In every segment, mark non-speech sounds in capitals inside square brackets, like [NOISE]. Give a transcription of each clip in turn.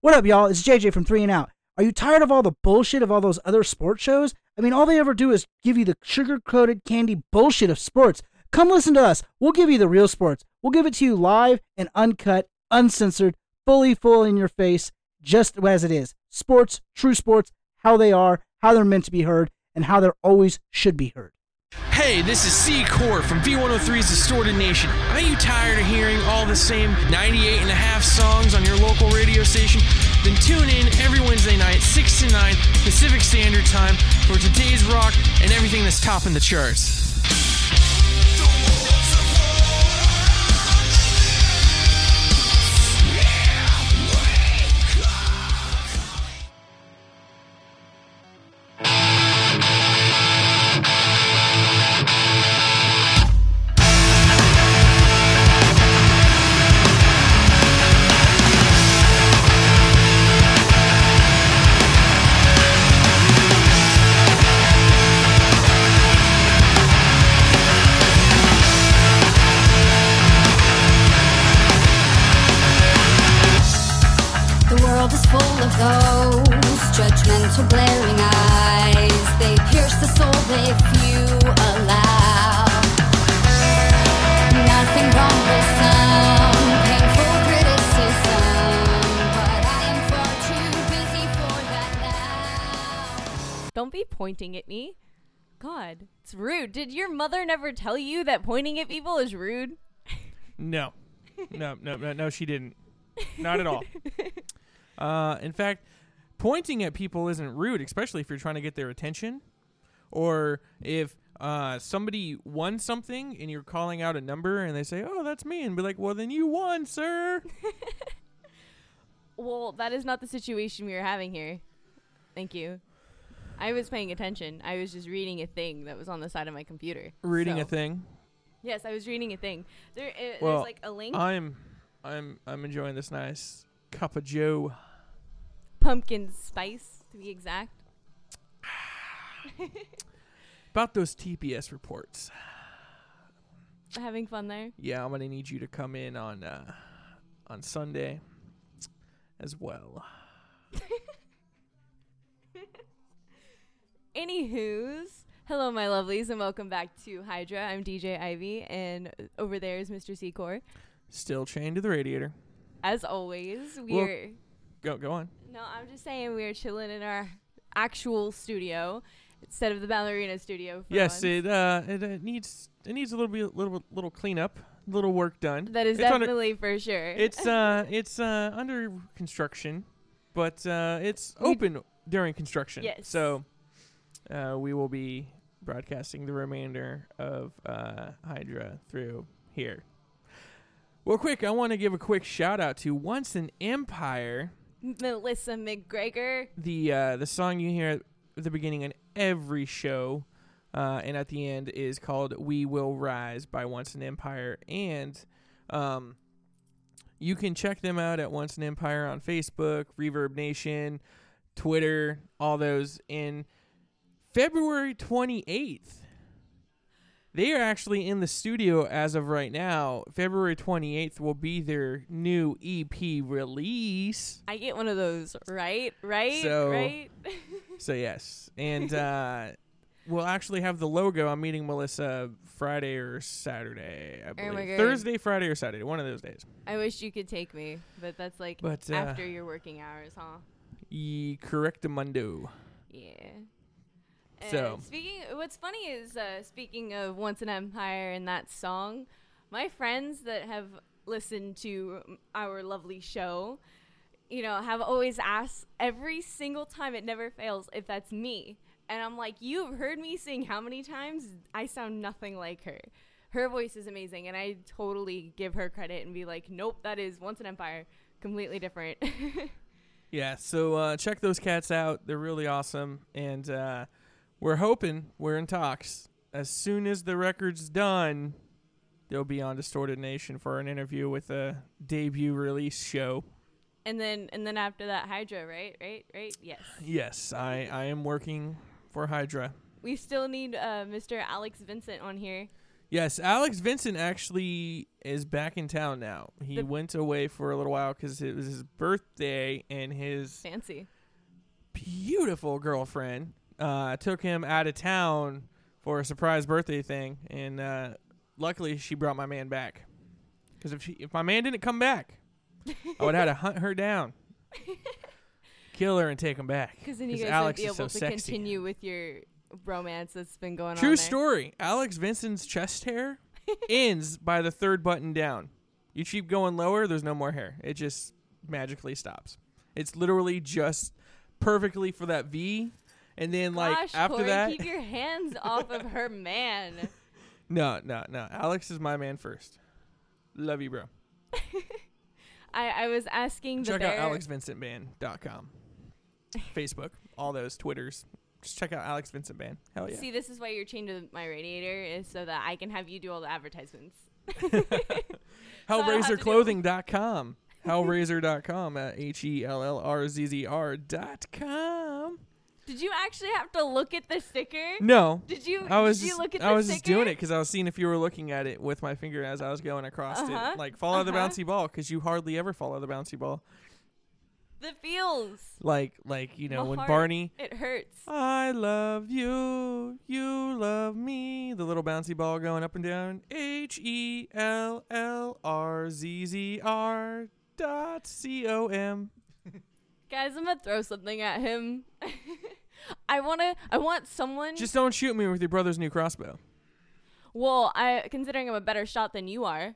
What up, y'all? It's JJ from Three and Out. Are you tired of all the bullshit of all those other sports shows? I mean, all they ever do is give you the sugar coated candy bullshit of sports. Come listen to us. We'll give you the real sports. We'll give it to you live and uncut, uncensored, fully full in your face, just as it is. Sports, true sports, how they are, how they're meant to be heard, and how they're always should be heard. Hey, this is Secor from V103's Distorted Nation. Are you tired of hearing all the same 98 and a half songs on your local radio station? Then tune in every Wednesday night, 6 to 9 Pacific Standard Time for today's rock and everything that's topping the charts. Pointing at me. God, it's rude. Did your mother never tell you that pointing at people is rude? No, no, no, no, no. She didn't. Not at all. [LAUGHS] Uh, in fact, pointing at people isn't rude, especially if you're trying to get their attention, or if uh, somebody won something and you're calling out a number and they say, "Oh, that's me," and be like, "Well, then you won, sir." [LAUGHS] Well, that is not the situation we are having here. Thank you. I was paying attention. I was just reading a thing that was on the side of my computer. Reading a thing. Yes, I was reading a thing. There, uh, Well, there's like a link. I'm, I'm, I'm enjoying this nice cup of Joe. pumpkin spice, to be exact. [SIGHS] About those TPS reports. [SIGHS] Having fun there. Yeah, I'm gonna need you to come in on uh, on Sunday as well. [LAUGHS] Anywho's, hello, my lovelies, and welcome back to Hydra. I'm DJ Ivy, and over there is Mr. Secor. Still chained to the radiator. As always, we're Go, go on. no, I'm just saying we're chilling in our actual studio instead of the ballerina studio. For yes, once. it uh, it uh, needs it needs a little bit, little little cleanup, little work done. that is it's under- definitely for sure. It's [LAUGHS] uh, it's uh, under construction, but uh, it's We- open during construction. Yes. So, uh, we will be broadcasting the remainder of uh, Hydra through here. Well, quick, I want to give a quick shout out to Once an Empire. Melissa McGregor. the uh, the song you hear at the beginning on every show uh, and at the end is called "We Will Rise" by Once an Empire, and um, you can check them out at Once an Empire on Facebook, Reverb Nation, Twitter, all those. In February twenty eighth, they are actually in the studio as of right now. February twenty eighth will be their new EP release. I get one of those, right? Right? So- right? [LAUGHS] So yes, and uh, we'll actually have the logo. I'm meeting Melissa Friday or Saturday. I Oh believe God. Thursday, Friday, or Saturday, one of those days. I wish you could take me, but that's like But, uh, after your working hours, huh? E correctamundo. Yeah. So- Uh, speaking, what's funny is uh, speaking of Once an Empire and that song, my friends that have listened to our lovely show, you know, have always asked every single time it never fails if that's me, and I'm like, you've heard me sing how many times? I sound nothing like her. Her voice is amazing, and I totally give her credit and be like, nope, that is Once an Empire, completely different. [LAUGHS] Yeah, so uh, check those cats out. They're really awesome, and uh, we're hoping we're in talks. As soon as the record's done, they'll be on Distorted Nation for an interview with a debut release show. and then, and then after that, Hydra, right, right, right, yes. Yes, I, I am working for Hydra. We still need uh, Mr. Alex Vincent on here. Yes, Alex Vincent actually is back in town now. He The- went away for a little while because it was his birthday, and his Fancy. beautiful girlfriend uh, took him out of town for a surprise birthday thing, and uh, luckily she brought my man back. Because if she, if my man didn't come back, I would have had to hunt her down, [LAUGHS] kill her, and take him back. Because then you guys Alex would be able so to sexy. continue with your romance that's been going on. True story. Alex Vincent's chest hair [LAUGHS] ends by the third button down. You keep going lower, there's no more hair. It just magically stops. It's literally just perfectly for that V. And then like Gosh, after Corey, that keep your hands [LAUGHS] off of her man. No, no, no. Alex is my man first. Love you, bro. [LAUGHS] I, I was asking the Check out alexvincentband.com. [LAUGHS] Facebook, all those Twitters. Just check out Alex Vincent Band. Hell yeah. See, this is why you're chained to my radiator, is so that I can have you do all the advertisements. I don't have to do- Hellraiserclothing.com. Hellraiser.com at H E L L R Z Z R dot com. Did you actually have to look at the sticker? No. Did you? I was did you just, look at I the was just doing it because I was seeing if you were looking at it with my finger as I was going across Uh-huh, it. Like follow the uh-huh. bouncy ball because you hardly ever follow the bouncy ball. The feels. Like like you know My when heart. Barney It hurts. I love you, you love me. The little bouncy ball going up and down. H E L L R Z Z R dot C O M. Guys, I'm gonna throw something at him. [LAUGHS] I wanna. I want someone. Just don't shoot me with your brother's new crossbow. well, I considering I'm a better shot than you are.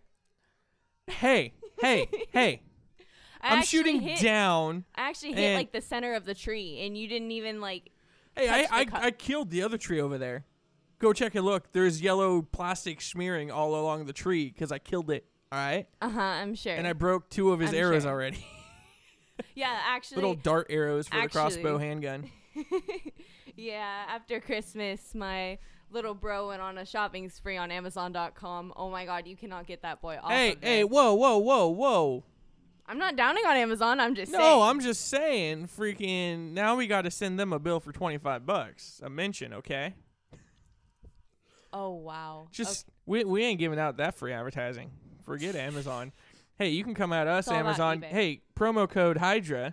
Hey, hey, [LAUGHS] hey. I I'm shooting hit, down. I actually hit like the center of the tree, and you didn't even like. Hey, I, the I. I killed the other tree over there. Go check and look. There's yellow plastic smearing all along the tree because I killed it. All right. Uh huh. I'm sure. And I broke two of his I'm arrows sure. already. [LAUGHS] yeah, actually. Little dart arrows for the crossbow handgun. [LAUGHS] yeah, after Christmas, my little bro went on a shopping spree on Amazon.com. Oh my god, you cannot get that boy off. Hey, of hey, whoa, whoa, whoa, whoa. I'm not downing on Amazon. I'm just saying. No, I'm just saying, freaking. Now we got to send them a bill for twenty five bucks. A mention, okay? Oh wow. Just we we ain't giving out that free advertising. Forget Amazon. Hey, you can come at us, It's Amazon. Hey, promo code Hydra,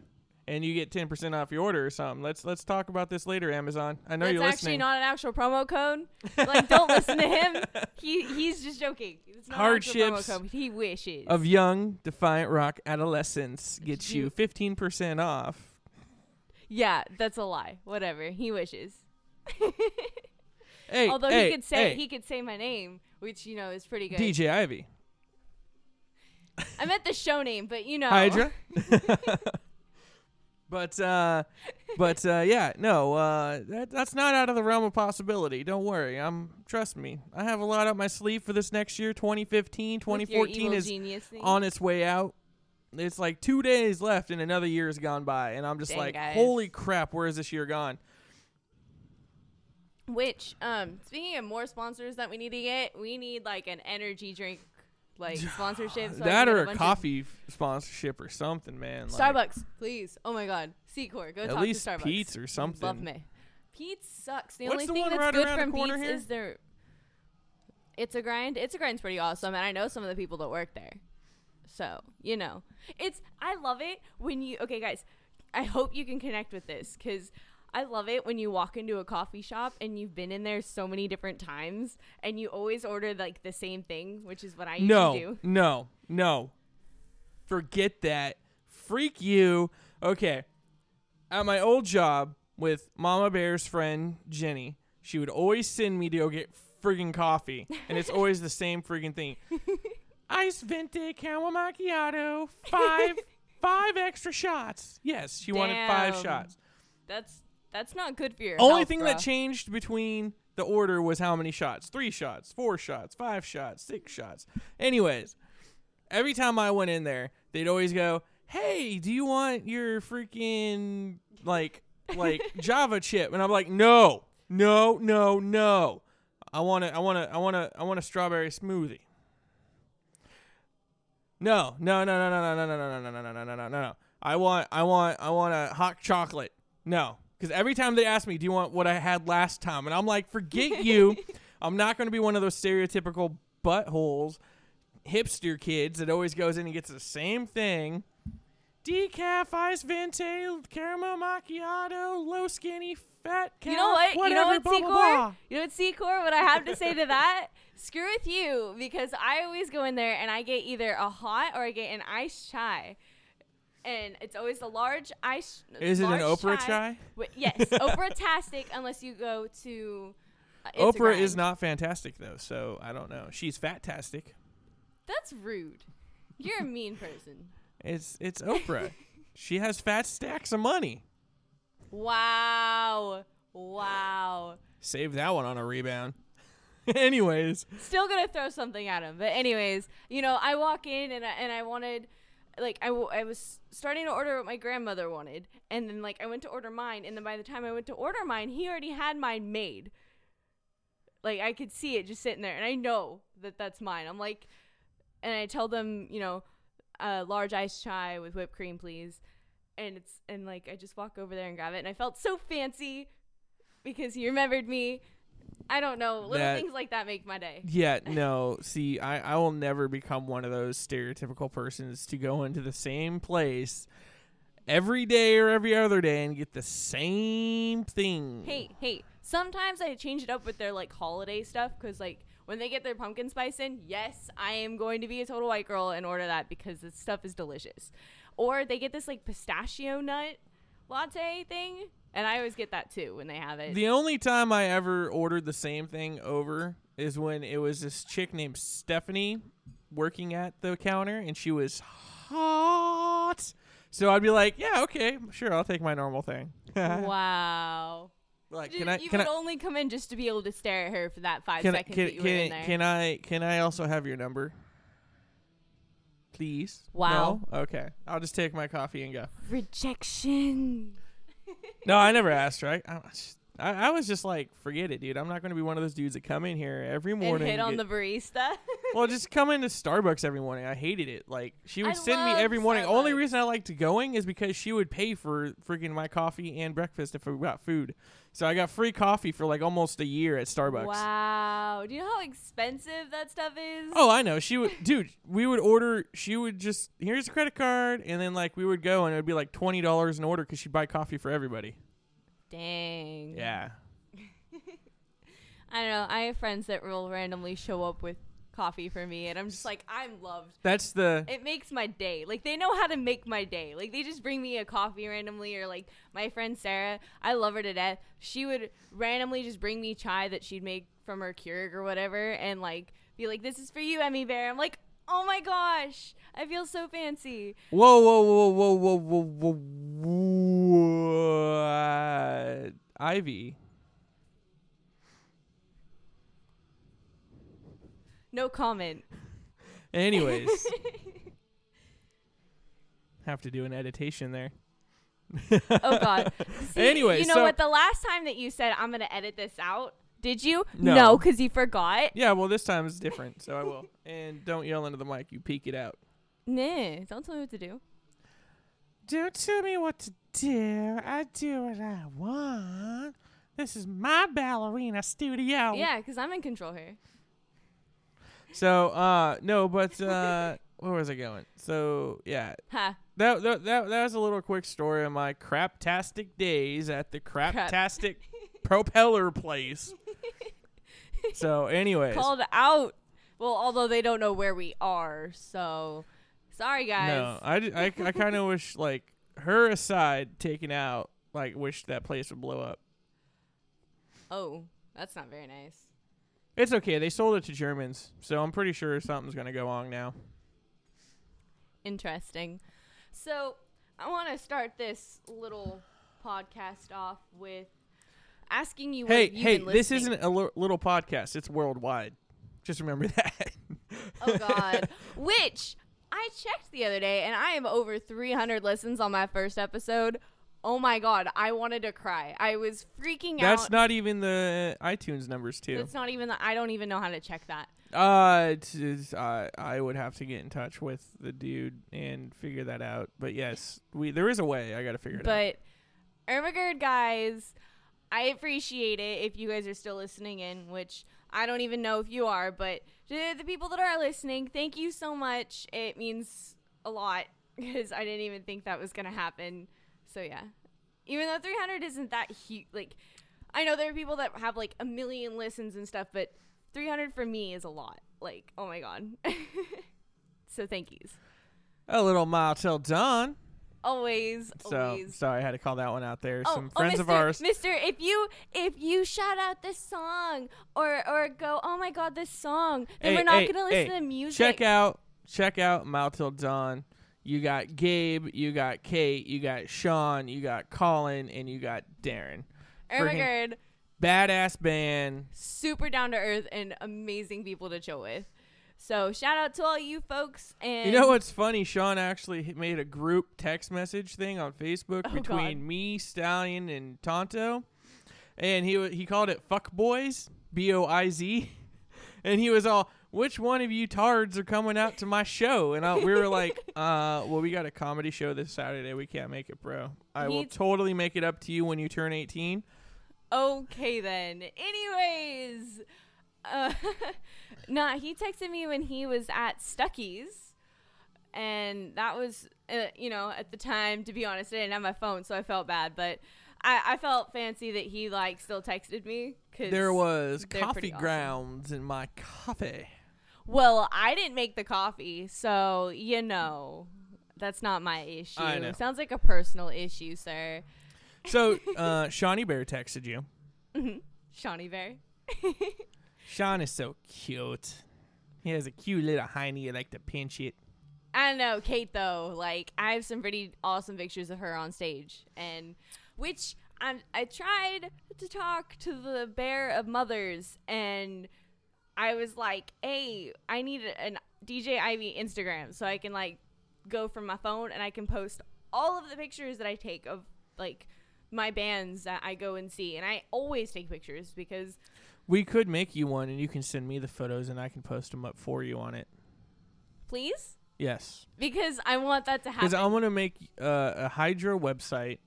and you get ten percent off your order or something. Let's let's talk about this later, Amazon. I know That's you're listening. It's actually not an actual promo code. [LAUGHS] Like, don't listen to him. He he's just joking. It's not an actual Hardships promo code. He wishes. of young defiant rock adolescence gets You- you fifteen percent off. yeah, that's a lie. Whatever. He wishes. Hey, Although hey, he could say hey, he could say my name, which you know is pretty good. DJ Ivy, I meant the show name, but you know. Hydra. [LAUGHS] [LAUGHS] but uh, but uh, yeah, no, uh, that, that's not out of the realm of possibility. Don't worry. I'm trust me. I have a lot up my sleeve for this next year. 2015, 2014 is on its way out. It's like two days left, and another year has gone by, and I'm just Dang, like, guys. holy crap, where is this year gone? Which, um, speaking of more sponsors that we need to get, we need like an energy drink, like [LAUGHS] sponsorship. So that or a of- coffee sponsorship or something, man. Like, Starbucks, please. Oh my God, Secor, go talk to Starbucks. At least Peet's or something. Love me. Peet's sucks. The What's only the thing that's right good from Peet's here? is their. It's a grind. It's a grind's pretty awesome, and I know some of the people that work there. So you know, it's I love it when you. Okay, guys, I hope you can connect with this because I love it when you walk into a coffee shop and you've been in there so many different times, and you always order like the same thing, which is what I usually no, do. no, no. Forget that. Freak you. Okay. At my old job with Mama Bear's friend Jenny, she would always send me to go get friggin' coffee, and it's always the same friggin' thing. [LAUGHS] Ice venti caramel macchiato, five, five extra shots. Yes, she wanted five shots. That's that's not good for your Only health, thing that changed between the order was how many shots. Three shots, four shots, five shots, six shots. Anyways, every time I went in there, they'd always go, Hey, do you want your freaking like like Java chip? And I'm like, No, no, no, no. I want to I want to I want to I want a strawberry smoothie. No, no, no, no, no, no, no, no, no, no, no, no, no, no, no, no. I want, I want, I want a hot chocolate. No, because every time they ask me, "Do you want what I had last time?" and I'm like, "Forget [LAUGHS] you. I'm not going to be one of those stereotypical buttholes hipster kids that always goes in and gets the same thing. Decaf, ice venti, caramel macchiato, low skinny, fat You know what? Whatever, you know what, Secor? You know what, Secor? What I have to say to that? [LAUGHS] Screw with you because I always go in there and I get either a hot or I get an iced chai, and it's always a large ice. Is it an Oprah chai? Wi- [LAUGHS] yes, Oprah tastic. Unless you go to uh, Oprah is not fantastic though, so I don't know. She's fantastic. That's rude. You're a mean person. It's it's Oprah. [LAUGHS] she has fat stacks of money. Wow. Wow. Save that one on a rebound. [LAUGHS] Anyways, still gonna throw something at him. But anyways, you know, I walk in and I, and I wanted, like, I, w- I was starting to order what my grandmother wanted, and then like I went to order mine, and then by the time I went to order mine, he already had mine made. Like I could see it just sitting there, and I know that that's mine. I'm like, and I tell them, you know, a large iced chai with whipped cream, please. And it's and like I just walk over there and grab it, and I felt so fancy because he remembered me. I don't know. Little That- things like that make my day. yeah, [LAUGHS] no. See, I I will never become one of those stereotypical persons to go into the same place every day or every other day and get the same thing. Hey, hey. Sometimes I change it up with their like holiday stuff because like when they get their pumpkin spice in, yes, I am going to be a total white girl and order that because this stuff is delicious. Or they get this like pistachio nut latte thing, and I always get that too when they have it. The only time I ever ordered the same thing over is when it was this chick named Stephanie working at the counter and she was hot. So I'd be like, yeah, okay, sure, I'll take my normal thing. [LAUGHS] wow. like, You, can I you can would I only come in just to be able to stare at her for that five can I, seconds can, that you were in can, there. can I can I also have your number? Please. Wow. No? Okay. I'll just take my coffee and go. Rejection. No, I never asked, right? I, I, I was just like, forget it, dude. I'm not going to be one of those dudes that come in here every morning And hit on get- the barista. [LAUGHS] well, just come into Starbucks every morning. I hated it. Like she would I send me love every morning. Only Starbucks. reason I liked going is because she would pay for freaking my coffee and breakfast if we got food. So I got free coffee for like almost a year at Starbucks. Wow. Do you know how expensive that stuff is? Oh, I know. She would, dude. We would order. She would just here's a credit card, and then like we would go, and it would be like twenty dollars an order because she'd buy coffee for everybody. Dang. Yeah. [LAUGHS] I don't know. I have friends that will randomly show up with coffee for me, and I'm just like, I'm loved. That's the It makes my day. Like they know how to make my day. Like they just bring me a coffee randomly, or like my friend Sarah. I love her to death. She would randomly just bring me chai that she'd make from her Keurig or whatever, and like be like, "This is for you, Emmy Bear." I'm like, "Oh my gosh, I feel so fancy." whoa, whoa, whoa, whoa, whoa, whoa, whoa, uh, Ivy. No comment. Anyways, [LAUGHS] have to do an editation there. Oh God. [LAUGHS] See, Anyway, you know so- what? The last time that you said I'm gonna edit this out, did you? No. because you forgot. Yeah, well, this time is different, so I will. [LAUGHS] And don't yell into the mic. You peek it out. Nah, don't tell me what to do. Don't tell me what to do. I do what I want. This is my ballerina studio. Yeah, because I'm in control here. So, uh, no, but uh, where was I going? So, yeah, Ha. that that that, that was a little quick story of my craptastic days at the craptastic propeller place. [LAUGHS] so, anyways, Called out. Well, although they don't know where we are, so sorry guys. no, I I kind of [LAUGHS] wish like her aside taken out, like wish that place would blow up. Oh, that's not very nice. It's okay. They sold it to Germans, so I'm pretty sure something's gonna go on now. Interesting. So I want to start this little podcast off with asking you. Hey, hey, this isn't a little podcast. It's worldwide. Just remember [LAUGHS] that. Oh God. Which I checked the other day, and I am over 300 listens on my first episode. Oh my God, I wanted to cry. I was freaking out. That's not even the iTunes numbers too. It's not even the. I don't even know how to check that. Uh, it's, it's, uh, I would have to get in touch with the dude and figure that out. But yes, we there is a way. I got to figure it out. But Ermagerd guys, I appreciate it if you guys are still listening in, which I don't even know if you are, but to the people that are listening, thank you so much. It means a lot because I didn't even think that was gonna happen. So yeah, even though 300 isn't that huge, like I know there are people that have like a million listens and stuff, but 300 for me is a lot. Like, oh my god. [LAUGHS] so thank yous. A little mile till dawn. Always, So always. sorry, I had to call that one out there. Oh, Some oh, friends Mr. of ours. Mister, if you if you shout out this song or or go, oh my god, this song, then Hey, we're not hey, gonna listen hey, to music. Check out, check out Mile Till Dawn. You got Gabe, you got Kate, you got Sean, you got Colin, and you got Darren. Oh my god, Badass band. super down to earth and amazing people to chill with. So shout out to all you folks and You know what's funny? Sean actually made a group text message thing on Facebook Oh, between God. me, Stallion, and Tonto, and he he called it "fuck boys," B O I Z, [LAUGHS] and he was all, "Which one of you tards are coming out to my show?" And I, we were like, [LAUGHS] "Uh, well, we got a comedy show this Saturday. We can't make it, bro. I will totally make it up to you when you turn 18." Okay then. Anyways, uh, [LAUGHS] nah, he texted me when he was at Stucky's, and that was, uh, you know, at the time. To be honest, I didn't have my phone, so I felt bad, but I, I felt fancy that he like still texted me. Cause There was coffee pretty awesome. grounds in my coffee. Well, I didn't make the coffee, so you know. That's not my issue. I. Sounds like a personal issue, sir. So, [LAUGHS] uh, Shawnee Bear texted you. Shawnee Bear. [LAUGHS] Sean is so cute. He has a cute little hiney. You like to pinch it. I don't know, Kate though. Like I have some pretty awesome pictures of her on stage, and which I I tried to talk to the bear of mothers, and I was like, hey, I need an DJ Ivy Instagram so I can like go from my phone and I can post all of the pictures that I take of like my bands that I go and see, and I always take pictures because We could make you one, and you can send me the photos, and I can post them up for you on it. please Yes, because I want that to happen. because. I'm gonna make uh, a Hydra website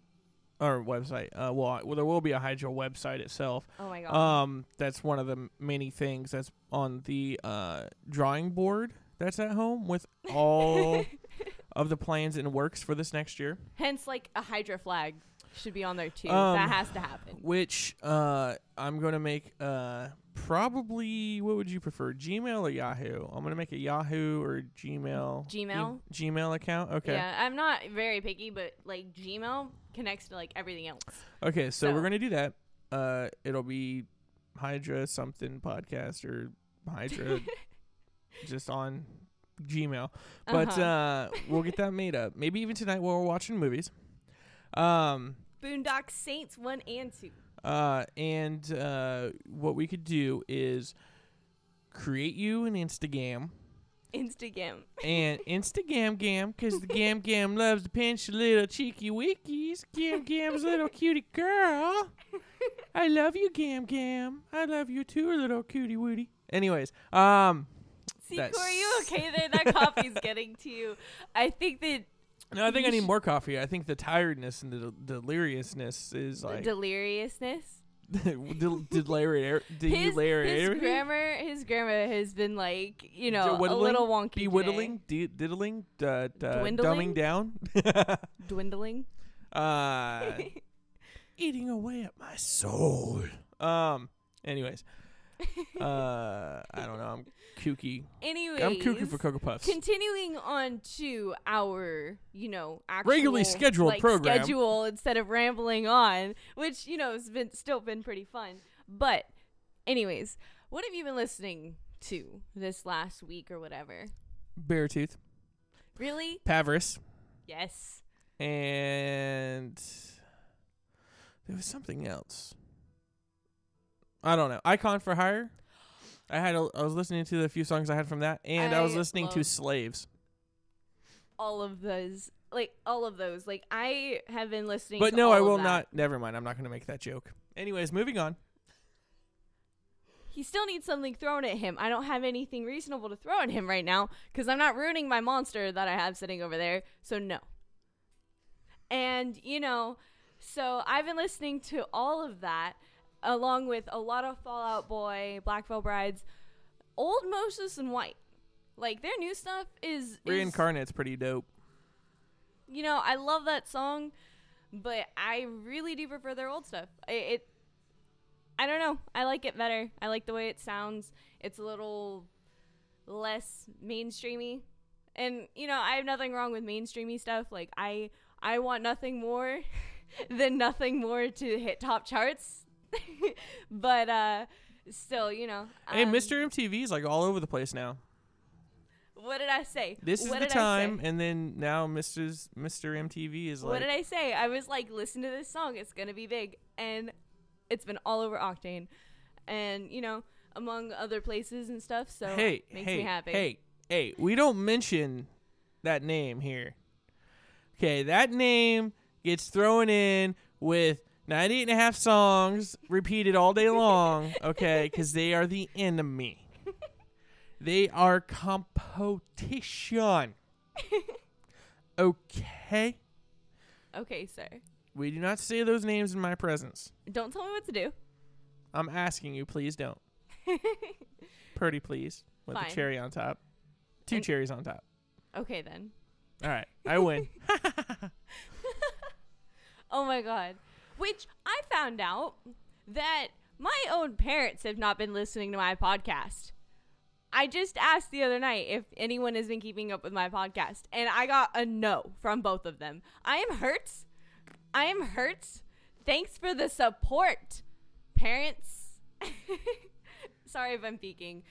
or website. Uh, well, I- well, there will be a Hydra website itself. oh my god. Um, that's one of the m- many things that's on the uh, drawing board that's at home with [LAUGHS] all of the plans and works for this next year. Hence, like a Hydra flag should be on there too. Um, that has to happen. Which uh, I'm gonna make uh, probably what would you prefer, Gmail or Yahoo? I'm gonna make a Yahoo or Gmail. Gmail? e- Gmail account. Okay. Yeah, I'm not very picky, but like Gmail connects to like everything else. Okay, so, So- we're gonna do that. Uh, it'll be Hydra something podcast or Hydra [LAUGHS] just on Gmail. But Uh-huh. uh, we'll get that made up. Maybe even tonight while we're watching movies. Um, Boondock Saints one and two. uh, and uh, what we could do is create you an Instagram Instagram. and [LAUGHS] Instagram Gam, because the Gam Gam loves to pinch the little cheeky wickies. Gam Gam's little cutie girl. I love you, Gam Gam. I love you too, little cutie woody. Anyways, um, See, Corey, you okay there? [LAUGHS] That coffee's getting to you. I think that no, I think I need more coffee. I think the tiredness and the del- deliriousness is like deliriousness. [LAUGHS] del- delirious. [LAUGHS] His, his grammar, his grammar has been like you know a little wonky. Be whittling, diddling, uh, uh, Dwindling? dumbing down. [LAUGHS] dwindling. uh, eating away at my soul. Um. Anyways, uh, I don't know. I'm kooky. Anyways, I'm kooky for Cocoa Puffs. Continuing on to our, you know, actual Regularly scheduled like, program. schedule instead of rambling on, which you know has been still been pretty fun. But, anyways, what have you been listening to this last week or whatever? Beartooth. Really? PVRIS, Yes. and there was something else. I don't know. Icon for Hire. I had. A, I was listening to the few songs I had from that, and I, was listening to Slaves. All of those, like all of those, like I have been listening. But no, I will not. Never mind. I'm not going to make that joke. Anyways, moving on. He still needs something thrown at him. I don't have anything reasonable to throw at him right now because I'm not ruining my monster that I have sitting over there. So no. And you know, so I've been listening to all of that, along with a lot of Fall Out Boy, Black Veil Brides, old Motionless In White. Like their new stuff is, is Reincarnate's pretty dope. you know, I love that song, but I really do prefer their old stuff. I, it, I don't know. I like it better. I like the way it sounds. It's a little less mainstreamy, and you know, I have nothing wrong with mainstreamy stuff. Like I, I want nothing more [LAUGHS] than nothing more to hit top charts. [LAUGHS] but uh, still, you know. Hey, um, Mr. MTV is like all over the place now. What did I say? This is What the did I say? time, and then now Mr's Mr. MTV is like. what did I say? I was like, listen to this song. It's gonna be big, and it's been all over Octane, and you know, among other places and stuff. So hey, makes hey, me happy. hey, hey, we don't mention that name here. Okay, that name gets thrown in with 98 and a half songs repeated all day long, okay, because they are the enemy. They are competition. Okay? Okay, sir. We do not say those names in my presence. Don't tell me what to do. I'm asking you, please don't. [LAUGHS] Pretty please. With Fine. a cherry on top. Two And- cherries on top. Okay then. All right, I win. [LAUGHS] [LAUGHS] Oh my god. Which I found out that my own parents have not been listening to my podcast. I just asked the other night if anyone has been keeping up with my podcast, and I got a no from both of them. I am hurt. I am hurt. Thanks for the support, parents. [LAUGHS] Sorry if I'm peeking.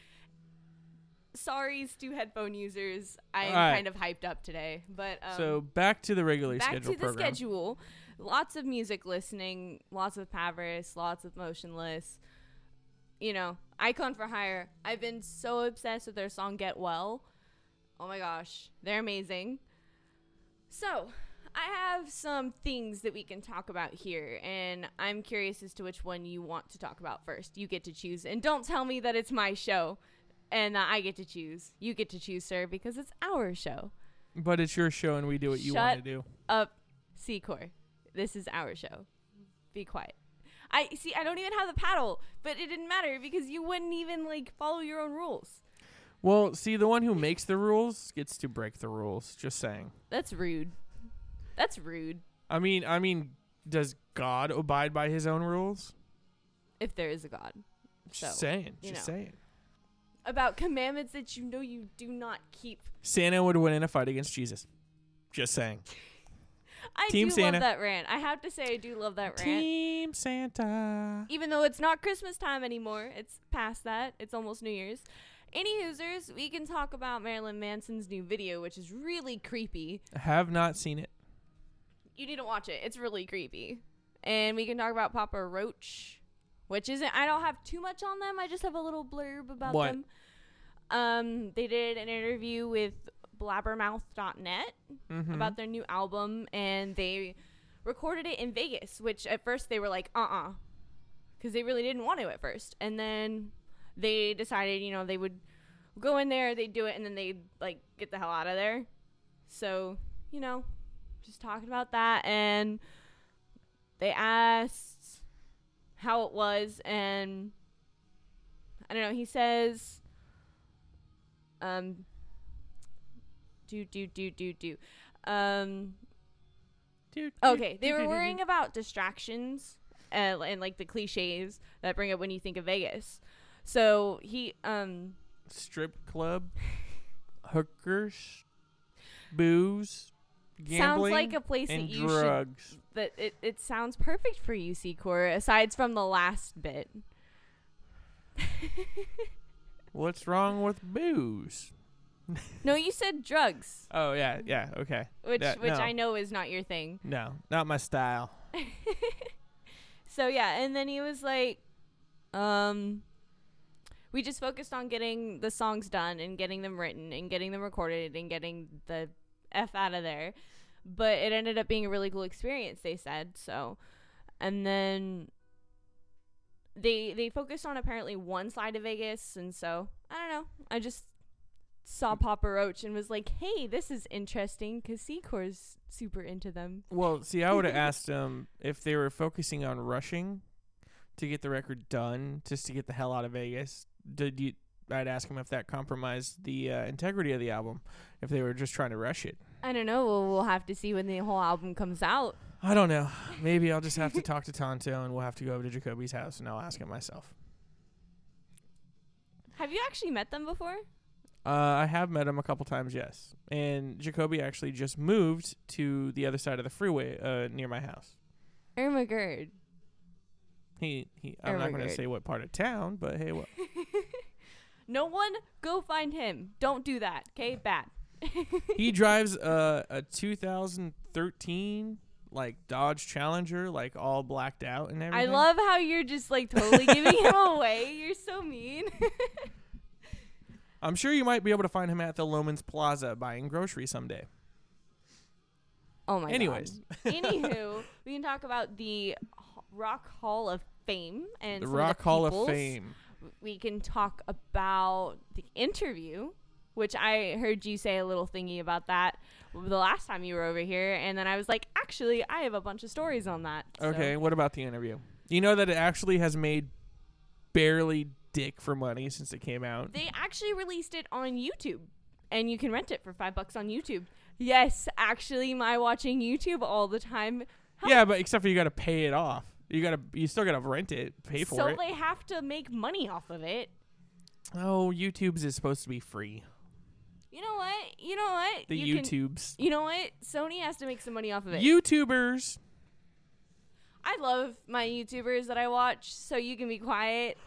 Sorries to headphone users. I'm right. kind of hyped up today, but um, so back to the regularly back scheduled to the program. schedule. Lots of music listening, lots of PVRIS, lots of Motionless. You know, Icon for Hire. I've been so obsessed with their song Get Well. Oh my gosh, they're amazing. So, I have some things that we can talk about here, and I'm curious as to which one you want to talk about first. You get to choose, and don't tell me that it's my show and that I get to choose. You get to choose, sir, because it's our show But it's your show, and we do what you want to do. up Secor. This is our show. Be quiet. I see I don't even have the paddle, but it didn't matter because you wouldn't even like follow your own rules. Well, see, the one who makes the rules gets to break the rules. Just saying. That's rude. That's rude. I mean, I mean, does God abide by His own rules? If there is a God. Just So, saying. Just know. saying. About commandments that you know you do not keep. Santa would win in a fight against Jesus. Just saying. I Team do Santa. love that rant. I have to say I do love that rant. Team Santa. Even though it's not Christmas time anymore, it's past that. It's almost New Year's. Any Hoosers, we can talk about Marilyn Manson's new video, which is really creepy. I have not seen it. you need to watch it. It's really creepy. And we can talk about Papa Roach, which isn't. I don't have too much on them. I just have a little blurb about What? them. Um, they did an interview with Blabbermouth.net Mhm. about their new album, and they recorded it in Vegas. Which at first they were like, uh, uh because they really didn't want to at first, and then they decided, you know, they would go in there, they'd do it, and then they'd like get the hell out of there. So, you know, just talking about that and they asked how it was and I don't know, he says um do do do do do. Um Dude, okay, they were worrying about distractions uh, and like the clichés that bring up when you think of Vegas. So he um strip club, hookers, booze, gambling, sounds like a place that and you drugs. should that it, it sounds perfect for you, Secor, aside from the last bit. [LAUGHS] What's wrong with booze? [LAUGHS] No, you said drugs, Oh yeah, yeah, okay. which That- which no. I know is not your thing. No, not my style. [LAUGHS] So yeah, and then he was like, um, we just focused on getting the songs done and getting them written and getting them recorded and getting the f out of there. But it ended up being a really cool experience. They said so, and then they they focused on apparently one side of Vegas, and so I don't know. I just saw Papa Roach and was like, "Hey, this is interesting," because Secor's super into them. Well, see, I would have [LAUGHS] asked them if they were focusing on rushing to get the record done, just to get the hell out of Vegas. Did you? I'd ask him if that compromised the uh, integrity of the album, if they were just trying to rush it. I don't know. We'll, we'll have to see when the whole album comes out. I don't know. Maybe I'll just have to [LAUGHS] talk to Tonto, and we'll have to go over to Jacoby's house, and I'll ask him myself. Have you actually met them before? Uh, I have met him a couple times, yes. And Jacoby actually just moved to the other side of the freeway, uh, near my house. Irma Gerd. He, he. I'm not going to say what part of town, but hey, what? [LAUGHS] No one, go find him. Don't do that. Okay, bad. [LAUGHS] he drives a a 2013 like Dodge Challenger, like all blacked out and everything. I love how you're just like totally giving him [LAUGHS] away. You're so mean. I'm sure you might be able to find him at the Loman's Plaza buying groceries someday. oh my Anyways. god. [LAUGHS] Anywho, we can talk about the Rock Hall of Fame and the some Rock the Hall of. Fame. We can talk about the interview, which I heard you say a little thingy about that the last time you were over here, and then I was like, actually, I have a bunch of stories on that. so- Okay, what about the interview? You know that it actually has made barely dick for money since it came out. They actually released it on YouTube, and you can rent it for five bucks on YouTube. Yes, actually, my watching YouTube all the time. Yeah, but except for you got to pay it off. You got to you still got to rent it, pay for it. so it. they have to make money off of it. oh, YouTube's is supposed to be free. You know what? You know what? The you can- YouTubes. you know what? Sony has to make some money off of it. YouTubers. I love my YouTubers that I watch, so you can be quiet.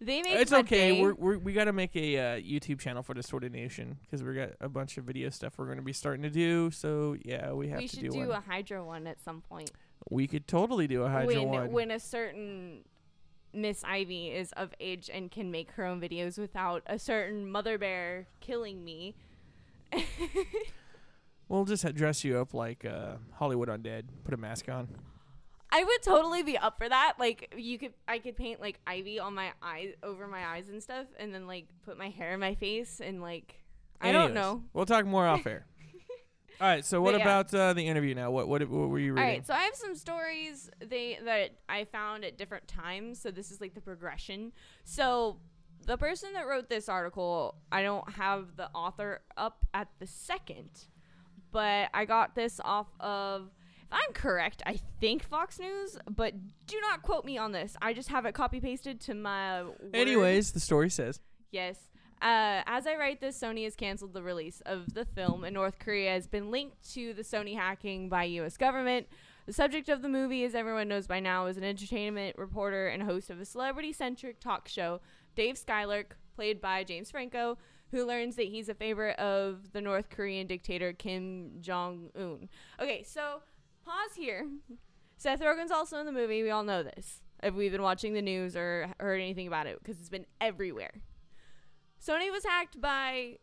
They make It's okay. day. We're, we're we got to make a uh, YouTube channel for Distorted Nation because we got a bunch of video stuff we're going to be starting to do. So yeah, we have we to should do, do, one. a Hydra one at some point. we could totally do a Hydra when one. when a certain Miss Ivy is of age and can make her own videos without a certain mother bear killing me. [LAUGHS] we'll just dress you up like uh, Hollywood Undead. Put a mask on. I would totally be up for that. Like you could I could paint like ivy on my eyes over my eyes and stuff and then like put my hair in my face and like I don't know. We'll talk more off air. [LAUGHS] All right. So what yeah. about uh, the interview now? What, what what were you reading? right, so I have some stories they that I found at different times. So this is like the progression. So the person that wrote this article, I don't have the author up at the second, but I got this off of. If I'm correct, I think Fox News, but do not quote me on this. I just have it copy pasted to my. Word. Anyways, the story says. Yes. Uh, as I write this, Sony has canceled the release of the film, and North Korea has been linked to the Sony hacking by U.S. government. The subject of the movie, as everyone knows by now, is an entertainment reporter and host of a celebrity-centric talk show, Dave Skylark, played by James Franco, who learns that he's a favorite of the North Korean dictator Kim Jong Un. Okay, so pause here. [LAUGHS] Seth Rogen's also in the movie. We all know this if we've been watching the news or heard anything about it because it's been everywhere. Sony was hacked by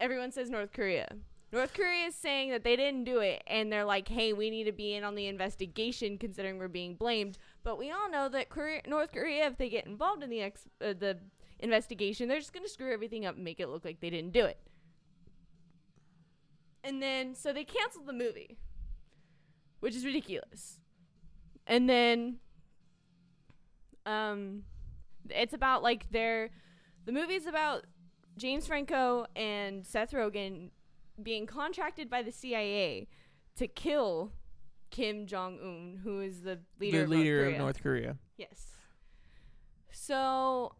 everyone says North Korea. North Korea is saying that they didn't do it and they're like, "Hey, we need to be in on the investigation considering we're being blamed." But we all know that Korea, North Korea if they get involved in the ex, uh, the investigation, they're just going to screw everything up and make it look like they didn't do it. And then so they canceled the movie, which is ridiculous. And then um it's about like their the movie's about James Franco and Seth Rogen being contracted by the CIA to kill Kim Jong Un, who is the leader, the leader of, of North Korea. North Korea. Yes. So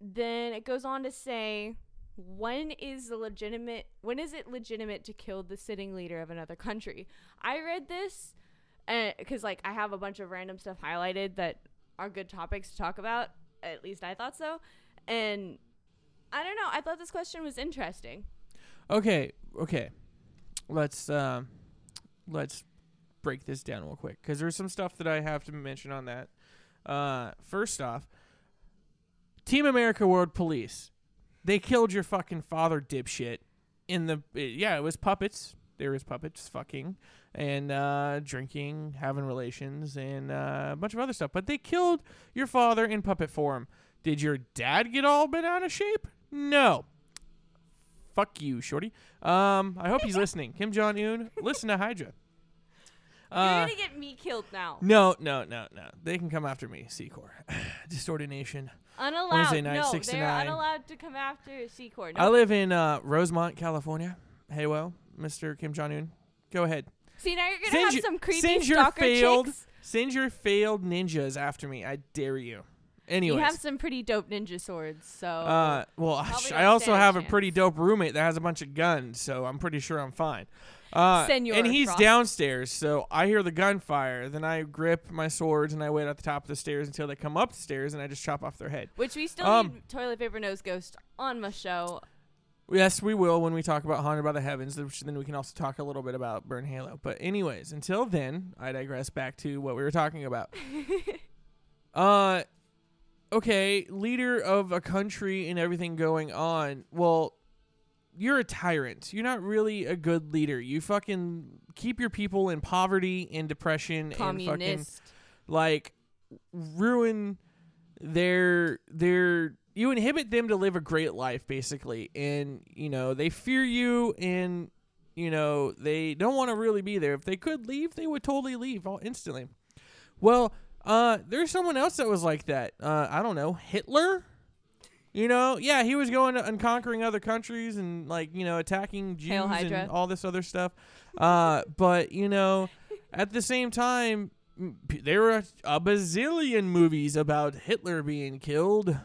then it goes on to say when is the legitimate when is it legitimate to kill the sitting leader of another country? I read this because like I have a bunch of random stuff highlighted that are good topics to talk about. At least I thought so. And I don't know. I thought this question was interesting. Okay, okay. Let's um, let's break this down real quick because there's some stuff that I have to mention on that. Uh, first off, Team America World Police, they killed your fucking father, dipshit. In the yeah, it was puppets. There was puppets fucking and uh, drinking, having relations, and uh, a bunch of other stuff. But they killed your father in puppet form. Did your dad get all bent out of shape? No. Fuck you, shorty. Um, I hope he's listening. Kim Jong Un, listen to Hydra. You're Uh, gonna get me killed now. no, no, no, no. They can come after me, Secor. [SIGHS] Distorted Nation. Unallowed. Wednesday night, no, 6 to they're 9. unallowed to come after Secor. I No. live in uh, Rosemont, California. Hey, well, Mr. Kim Jong Un, go ahead. See, now you're gonna Send have some creepy send your stalker failed- chicks. Send your failed ninjas after me. I dare you. Anyways. You have some pretty dope ninja swords, so Uh, well, Probably I also stand a have a pretty dope roommate that has a bunch of guns, so I'm pretty sure I'm fine. Uh, Secor and he's Frost. downstairs, so I hear the gunfire. Then I grip my swords and I wait at the top of the stairs until they come up the stairs, and I just chop off their head. which we still Um, need toilet paper nose ghost on my show. Yes, we will when we talk about Haunted by the Heavens, which then we can also talk a little bit about Burn Halo. But anyways, until then, I digress back to what we were talking about. [LAUGHS] uh okay, leader of a country and everything going on. Well, you're a tyrant. You're not really a good leader. You fucking keep your people in poverty and depression and fucking like ruin their their you inhibit them to live a great life basically. And you know they fear you and you know they don't want to really be there. If they could leave they would totally leave all instantly. Well uh there's someone else that was like that. Uh i don't know hitler you know yeah he was going and conquering other countries and like you know attacking jews and all this other stuff uh but you know at the same time there were a, a bazillion movies about hitler being killed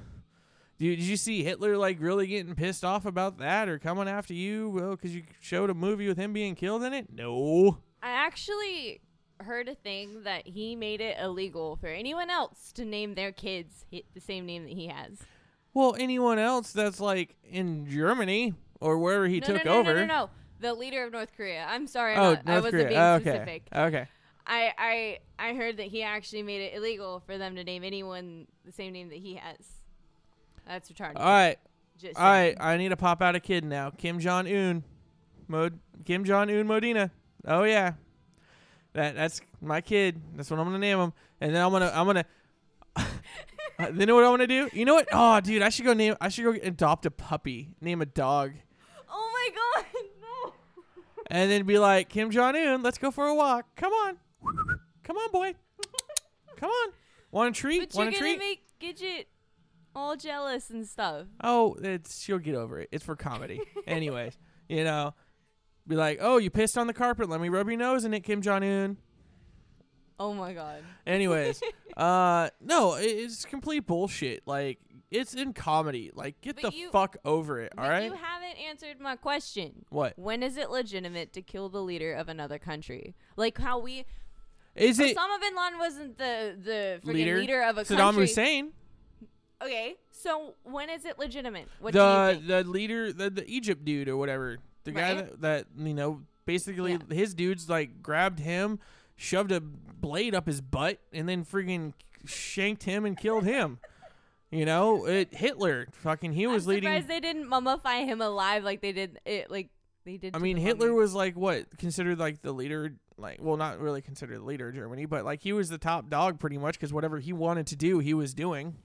Dude, did you see Hitler like really getting pissed off about that or coming after you? Well, because you showed a movie with him being killed in it? No. I actually heard a thing that he made it illegal for anyone else to name their kids the same name that he has. Well, anyone else that's like in Germany or wherever he no, took no, no, over. No, no, no, The leader of North Korea. I'm sorry, I'm Oh, not, I wasn't Korea. being okay. specific. Okay. I, I I heard that he actually made it illegal for them to name anyone the same name that he has. That's retarded. All right. Just All right. saying. I need to pop out a kid now. Kim Jong Un. Mod Kim Jong Un Modena. Oh yeah. That that's my kid. That's what I'm gonna name him. And then I'm gonna I'm gonna. Uh, you know what I'm gonna do? You know what? Oh, dude, I should go name. I should go adopt a puppy. Name a dog. Oh my god, no. and then be like, Kim Jong Un, let's go for a walk. Come on, come on, boy, come on. Want a treat? But you're Want a gonna treat? make Gidget all jealous and stuff. oh, it's she'll get over it. It's for comedy. Anyways, you know, be like, oh, you pissed on the carpet. Let me rub your nose in it, Kim Jong Un. Oh my god. Anyways, [LAUGHS] uh, no, it, it's complete bullshit. Like, it's in comedy. Like, get But the you- fuck over it. All but right. you haven't answered my question. what When is it legitimate to kill the leader of another country? Like how we is it? Osama bin Laden wasn't the the freaking Leader? leader, of a country. Saddam country. Hussein, Okay, so when is it legitimate? What the do you think? the leader, the, the Egypt dude or whatever, the guy Right. that, that you know, basically Yeah. his dudes like grabbed him, shoved a blade up his butt, and then freaking shanked him and killed him. You know, it Hitler, fucking, he was I'm leading. surprised they didn't mummify him alive like they did it like they did. I mean, Hitler mummy. was like what considered like the leader, like well, not really considered the leader of Germany, but like he was the top dog pretty much because whatever he wanted to do, he was doing.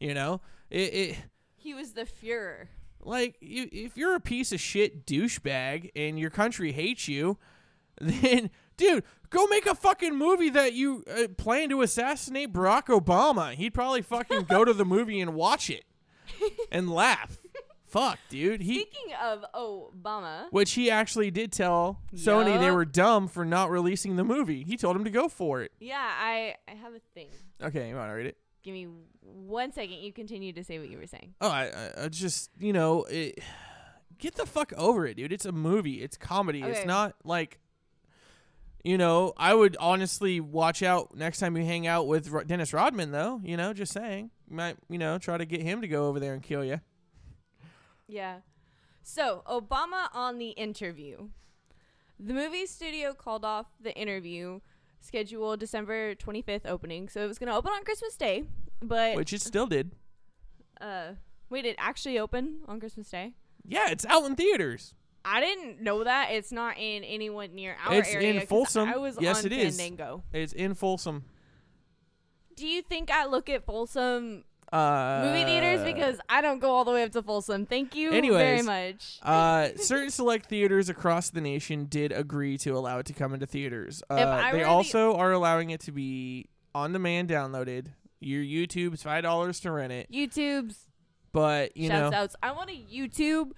You know, it, it he was the Fuhrer. like you, if you're a piece of shit douchebag and your country hates you, [LAUGHS] then dude, go make a fucking movie that you uh, plan to assassinate Barack Obama. He'd probably fucking go to the movie and watch it [LAUGHS] and laugh. Fuck, dude. He Speaking of Obama, which he actually did tell Sony they were dumb for not releasing the movie. He told him to go for it. yeah, I I have a thing. Okay, you want to read it? Give me one second. You continue to say what you were saying. Oh, I, I, I just you know, it, [SIGHS] get the fuck over it, dude. It's a movie. It's comedy. It's Okay. not like. You know, I would honestly watch out next time you hang out with Ro- Dennis Rodman, though. You know, just saying. You might, you know, try to get him to go over there and kill you. Yeah. So, Obama on the interview. The movie studio called off the interview scheduled December 25th opening. So, it was going to open on Christmas Day, but Which it still did. uh wait, it actually opened on Christmas Day? Yeah, it's out in theaters. I didn't know that. It's not in anyone near our area. It's in Folsom. I was Yes, on it is. Fandango. It's in Folsom. Do you think I look at Folsom Uh, movie theaters because I don't go all the way up to Folsom. Thank you very much. uh, certain select theaters across the nation did agree to allow it to come into theaters. Uh, they the- also are allowing it to be on demand downloaded. Your YouTube's five dollars to rent it, YouTube's but you shouts know, outs. I want a YouTube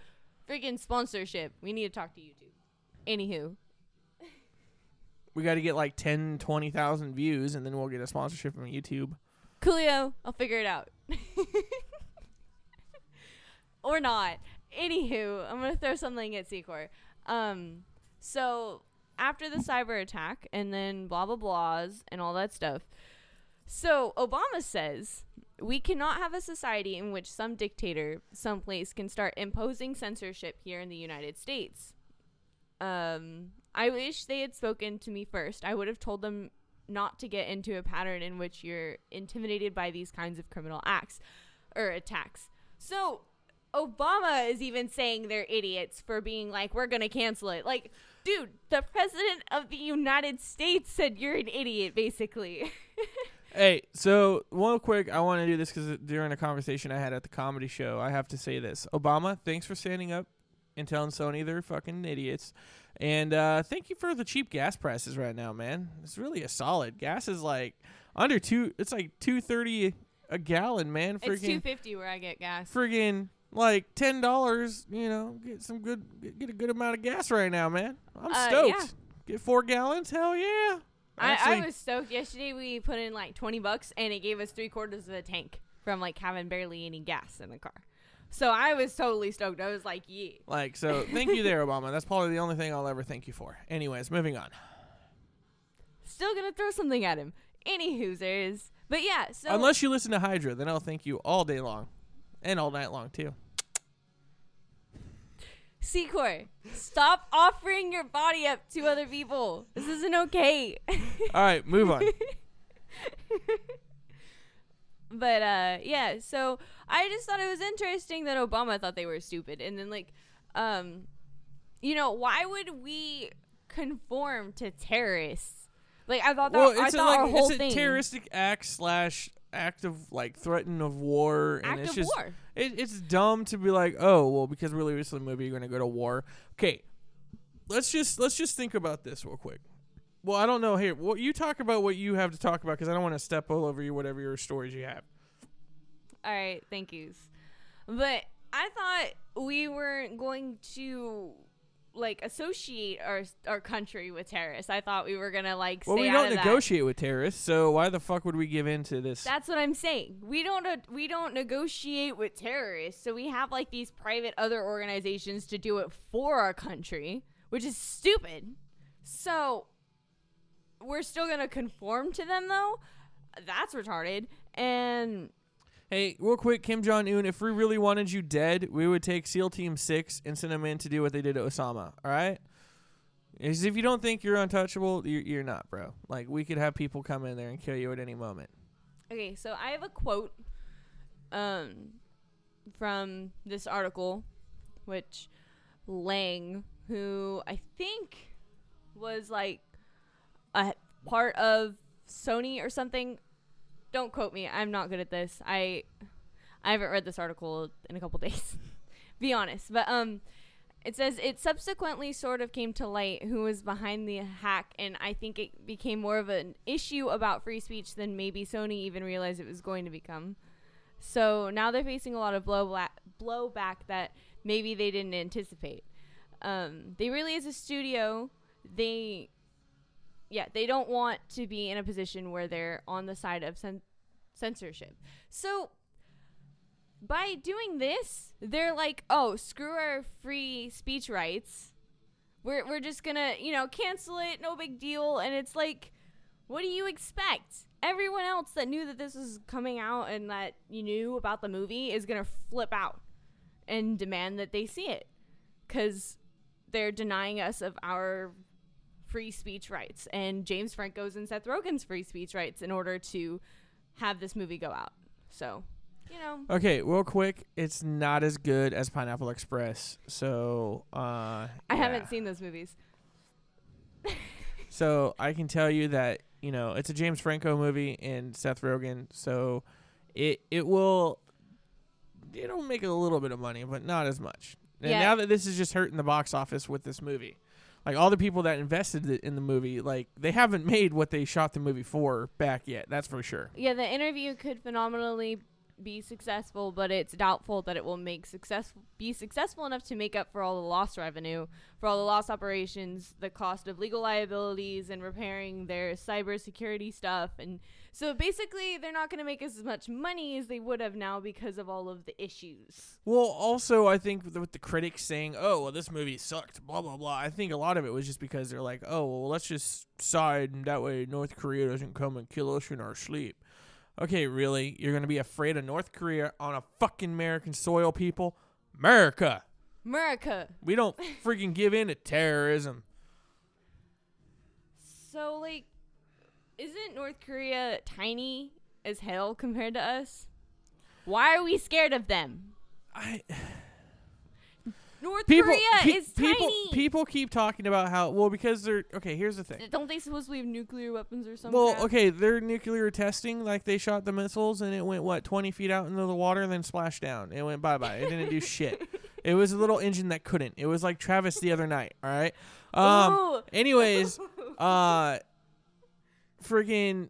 freaking sponsorship. We need to talk to YouTube. Anywho, we got to get like 10, 20,000 views, and then we'll get a sponsorship from YouTube. Coolio, I'll figure it out. [LAUGHS] or not. Anywho, I'm gonna throw something at Secor. Um, so after the cyber attack and then blah blah blahs and all that stuff. So Obama says we cannot have a society in which some dictator someplace can start imposing censorship here in the United States. Um, I wish they had spoken to me first. I would have told them not to get into a pattern in which you're intimidated by these kinds of criminal acts or attacks. So Obama is even saying they're idiots for being like, we're going to cancel it. Like, dude, the president of the United States said you're an idiot, basically. [LAUGHS] Hey, so one quick, I want to do this because during a conversation I had at the comedy show, I have to say this: Obama, thanks for standing up and telling Sony they're fucking idiots, and uh, thank you for the cheap gas prices right now, man. It's really a solid. Gas is like under two. It's like two thirty a gallon, man. it's 250 where I get gas. friggin' like ten dollars. You know, get some good, get a good amount of gas right now, man. I'm Uh, stoked. yeah. Get four gallons, hell yeah. I, I was stoked yesterday. We put in like 20 bucks and it gave us three quarters of a tank from like having barely any gas in the car. So I was totally stoked. I was like, yeah. Like, so thank you there, Obama. That's probably the only thing I'll ever thank you for. Anyways, moving on. Still gonna throw something at him. Any hoosers. But yeah, so Unless you listen to Hydra, then I'll thank you all day long and all night long, too. Secor, stop offering your body up to other people. This isn't okay. All right, move on. [LAUGHS] but uh yeah, so I just thought it was interesting that Obama thought they were stupid and then like um you know, why would we conform to terrorists? Like I thought that well, I a, thought our like, whole it's a thing terroristic act slash act of like threaten of war, and act it's of just war. It, it's dumb to be like, oh, well, because we're releasing the movie, you're gonna go to war. Okay, let's just let's just think about this real quick. Well, I don't know. Here, what you talk about what you have to talk about because I don't want to step all over you. Whatever your stories you have. All right, thank yous. But I thought we weren't going to like associate our our country with terrorists. I thought we were gonna like Well, we don't of that. negotiate with terrorists, so why the fuck would we give in to this? That's what I'm saying. We don't uh, we don't negotiate with terrorists, so we have like these private other organizations to do it for our country, which is stupid. So we're still gonna conform to them though. That's retarded. And Hey, real quick, Kim Jong Un, if we really wanted you dead, we would take SEAL Team 6 and send them in to do what they did to Osama, all right? Is if you don't think you're untouchable, you're, you're not, bro. Like, we could have people come in there and kill you at any moment. Okay, so I have a quote um from this article which Lang, who I think was like a part of Sony or something. Don't quote me. I'm not good at this. I I haven't read this article in a couple days. [LAUGHS] Be honest. But um it says it subsequently sort of came to light who was behind the hack, and I think it became more of an issue about free speech than maybe Sony even realized it was going to become. So now they're facing a lot of blowback, blowback that maybe they didn't anticipate. Um, they really, as a studio, they, yeah, they don't want to be in a position where they're on the side of cen- censorship. So by doing this, they're like, oh, screw our free speech rights. We're, we're just gonna, you know, cancel it, no big deal. And it's like, what do you expect? Everyone else that knew that this was coming out and that you knew about the movie is gonna flip out and demand that they see it. Because they're denying us of our free speech rights and James Franco's and Seth Rogen's free speech rights in order to have this movie go out. So, you know, Okay, real quick, it's not as good as Pineapple Express. So, uh, I yeah. haven't seen those movies. So I can tell you that you know it's a James Franco movie and Seth Rogen. So it it will it'll make a little bit of money, but not as much. And Yeah. now that this is just hurting the box office with this movie, like all the people that invested in the movie, like they haven't made what they shot the movie for back yet. That's for sure. Yeah, the interview could phenomenally be successful, but it's doubtful that it will make success be successful enough to make up for all the lost revenue, for all the lost operations, the cost of legal liabilities and repairing their cybersecurity stuff and so basically they're not going to make as much money as they would have now because of all of the issues. Well, also I think with the, critics saying, "Oh, well, this movie sucked," blah blah blah. I think a lot of it was just because they're like, "Oh, well, let's just side, and that way North Korea doesn't come and kill us in our sleep." Okay, really? You're gonna be afraid of North Korea on a fucking American soil, people? America. America. We don't [LAUGHS] freaking give in to terrorism. So like isn't North Korea tiny as hell compared to us? Why are we scared of them? I North people Korea pe- is people tiny. people keep talking about how well because they're okay. Here's the thing. Don't they supposedly have nuclear weapons or something? Well, okay, they're nuclear testing. Like they shot the missiles and it went what twenty feet out into the water, and then splashed down. It went bye bye. It didn't do [LAUGHS] shit. It was a little engine that couldn't. It was like Travis the other night. All right. Um. Ooh. Anyways, [LAUGHS] uh, freaking.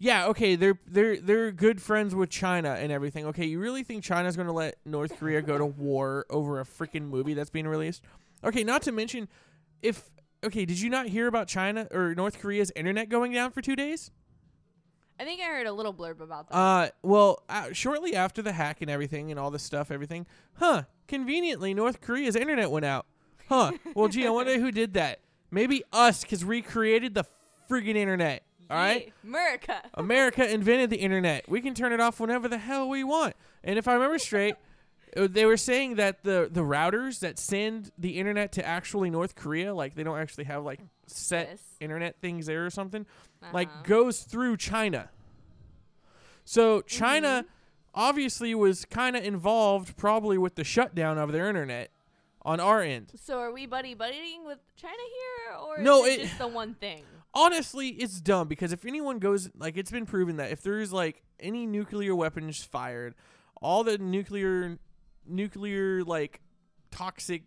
Yeah, okay, they're they're they're good friends with China and everything. Okay, you really think China's going to let North Korea go to war over a freaking movie that's being released? Okay, not to mention if okay, did you not hear about China or North Korea's internet going down for 2 days? I think I heard a little blurb about that. Uh, well, uh, shortly after the hack and everything and all this stuff, everything, huh? Conveniently, North Korea's internet went out. Huh? Well, gee, I wonder who did that. Maybe us, because we created the friggin' internet. All right. America. [LAUGHS] America invented the internet. We can turn it off whenever the hell we want. And if I remember straight, uh, they were saying that the the routers that send the internet to actually North Korea, like they don't actually have like set Yes. internet things there or something, like Uh-huh. goes through China. So China obviously was kind of involved probably with the shutdown of their internet on our end. So are we buddy buddying with China here, or No, is it, it- just the one thing? Honestly, it's dumb because if anyone goes like it's been proven that if there's like any nuclear weapons fired, all the nuclear nuclear like toxic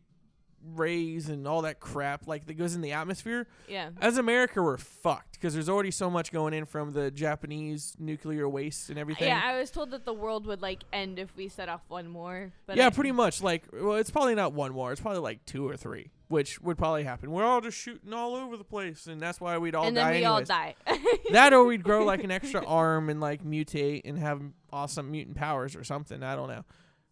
rays and all that crap like that goes in the atmosphere, Yeah. as America we're fucked because there's already so much going in from the Japanese nuclear waste and everything. Yeah, I was told that the world would like end if we set off one more. But yeah, I- pretty much. Like, well, it's probably not one more. It's probably like two or three, which would probably happen. We're all just shooting all over the place, and that's why we'd all and die then we all die. [LAUGHS] that or we'd grow like an extra [LAUGHS] arm and like mutate and have awesome mutant powers or something. I don't know.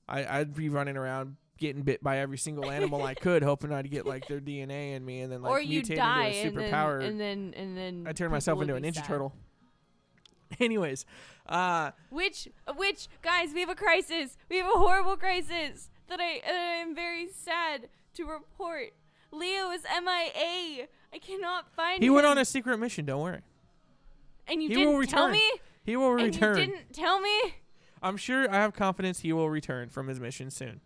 I, I'd be running around getting bit by every single animal I could, hoping I'd get like their DNA in me and then like or mutate into a and then, superpower. and then and then I turn people myself into a Ninja sad. Turtle. [LAUGHS] Anyways, uh, Which which guys, we have a crisis. We have a horrible crisis that I that I am very sad to report. Leo is MIA. I cannot find him. he him. went on a secret mission. Don't worry, and you he didn't will tell me. he will And return. you didn't tell me. I'm sure. I have confidence he will return from his mission soon.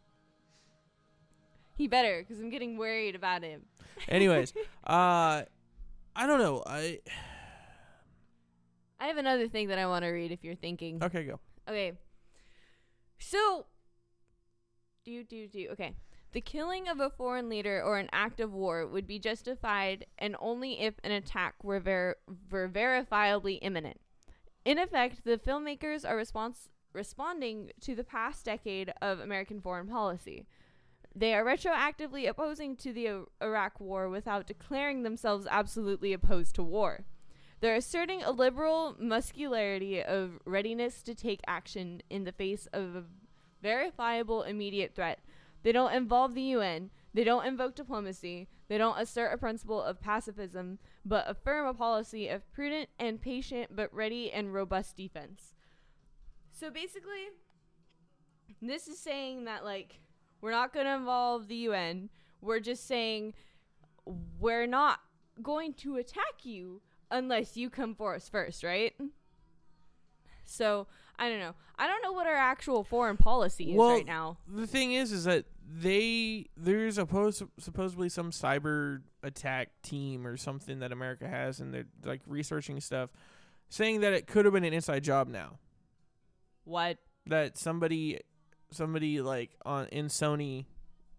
He better, because I'm getting worried about him. [LAUGHS] Anyways, uh, I don't know. I I have another thing that I want to read. If you're thinking. okay, go. Okay. So, do do do. Okay. The killing of a foreign leader or an act of war would be justified and only if an attack were, ver- were verifiably imminent. In effect, the filmmakers are respons- responding to the past decade of American foreign policy. They are retroactively opposing to the Iraq war without declaring themselves absolutely opposed to war. They're asserting a liberal muscularity of readiness to take action in the face of a verifiable immediate threat. They don't involve the UN. They don't invoke diplomacy. They don't assert a principle of pacifism, but affirm a policy of prudent and patient but ready and robust defense. So basically, this is saying that, like, we're not going to involve the UN. We're just saying we're not going to attack you unless you come for us first, right? So I don't know. I don't know what our actual foreign policy is Well, right now. The thing is, is that they there's supposed supposedly some cyber attack team or something that America has, and they're like researching stuff. saying that it could have been an inside job now. What? That somebody somebody like on in Sony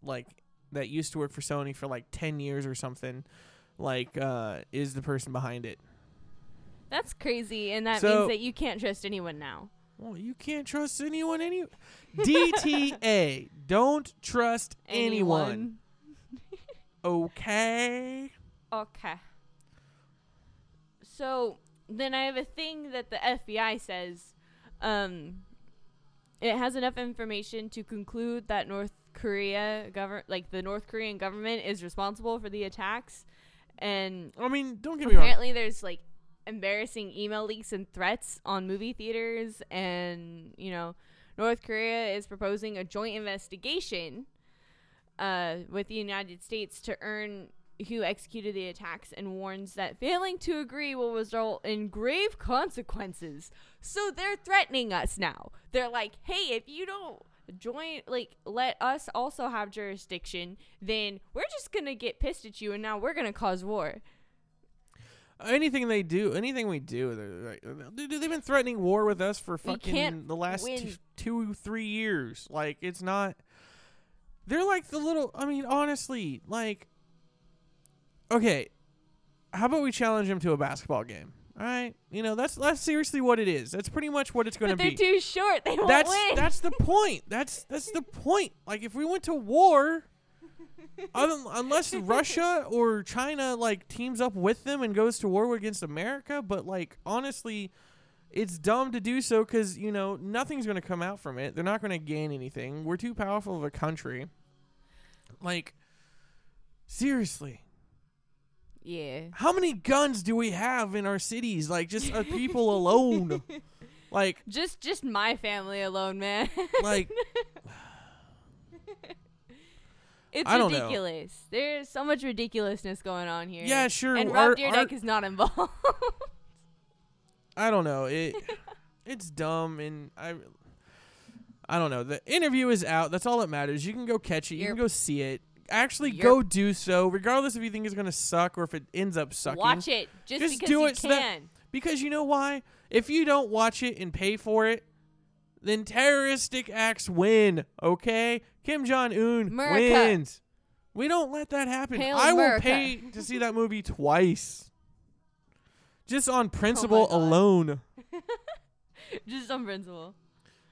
like that used to work for Sony for like 10 years or something like uh is the person behind it. That's crazy, and that So- means that you can't trust anyone now. Well, you can't trust anyone any [LAUGHS] DTA. Don't trust anyone. [LAUGHS] Okay. Okay. So then I have a thing that the FBI says um, it has enough information to conclude that North Korea govern like the North Korean government is responsible for the attacks, and I mean, don't get me wrong. apparently there's like embarrassing email leaks and threats on movie theaters, and you know North Korea is proposing a joint investigation uh, with the United States to earn who executed the attacks and warns that failing to agree will result in grave consequences. So they're threatening us now. They're like, hey, if you don't join, like, let us also have jurisdiction, then we're just going to get pissed at you and now we're going to cause war. anything they do, anything we do, they're like, dude, they've been threatening war with us for fucking the last two, two, three years. Like, it's not. They're like the little. I mean, honestly, like, okay, how about we challenge them to a basketball game? All right, you know that's that's seriously what it is. That's pretty much what it's going to But they're be. too short. They won't that's win. that's the point. That's that's the point. Like if we went to war, unless [LAUGHS] Russia or China like teams up with them and goes to war against America, but like honestly, it's dumb to do so because you know nothing's going to come out from it. They're not going to gain anything. We're too powerful of a country. Like seriously, yeah. how many guns do we have in our cities? Like just uh, people alone. [LAUGHS] Like Just just my family alone, man. like [LAUGHS] it's I ridiculous. There's so much ridiculousness going on here. Yeah, sure, And our- Rob Dyrdek our- is not involved. [LAUGHS] I don't know. It it's dumb and I I don't know. The interview is out. That's all that matters. You can go catch it. You can go see it. Actually Yerp. go do so regardless if you think it's to suck or if it ends up sucking. Watch it just, Just because do you it so that- can. Because you know why? If you don't watch it and pay for it, then terroristic acts win, okay? Kim Jong Un wins. We don't let that happen. Hail I will pay to see that movie [LAUGHS] twice. Just on principle Oh alone. [LAUGHS] just on principle.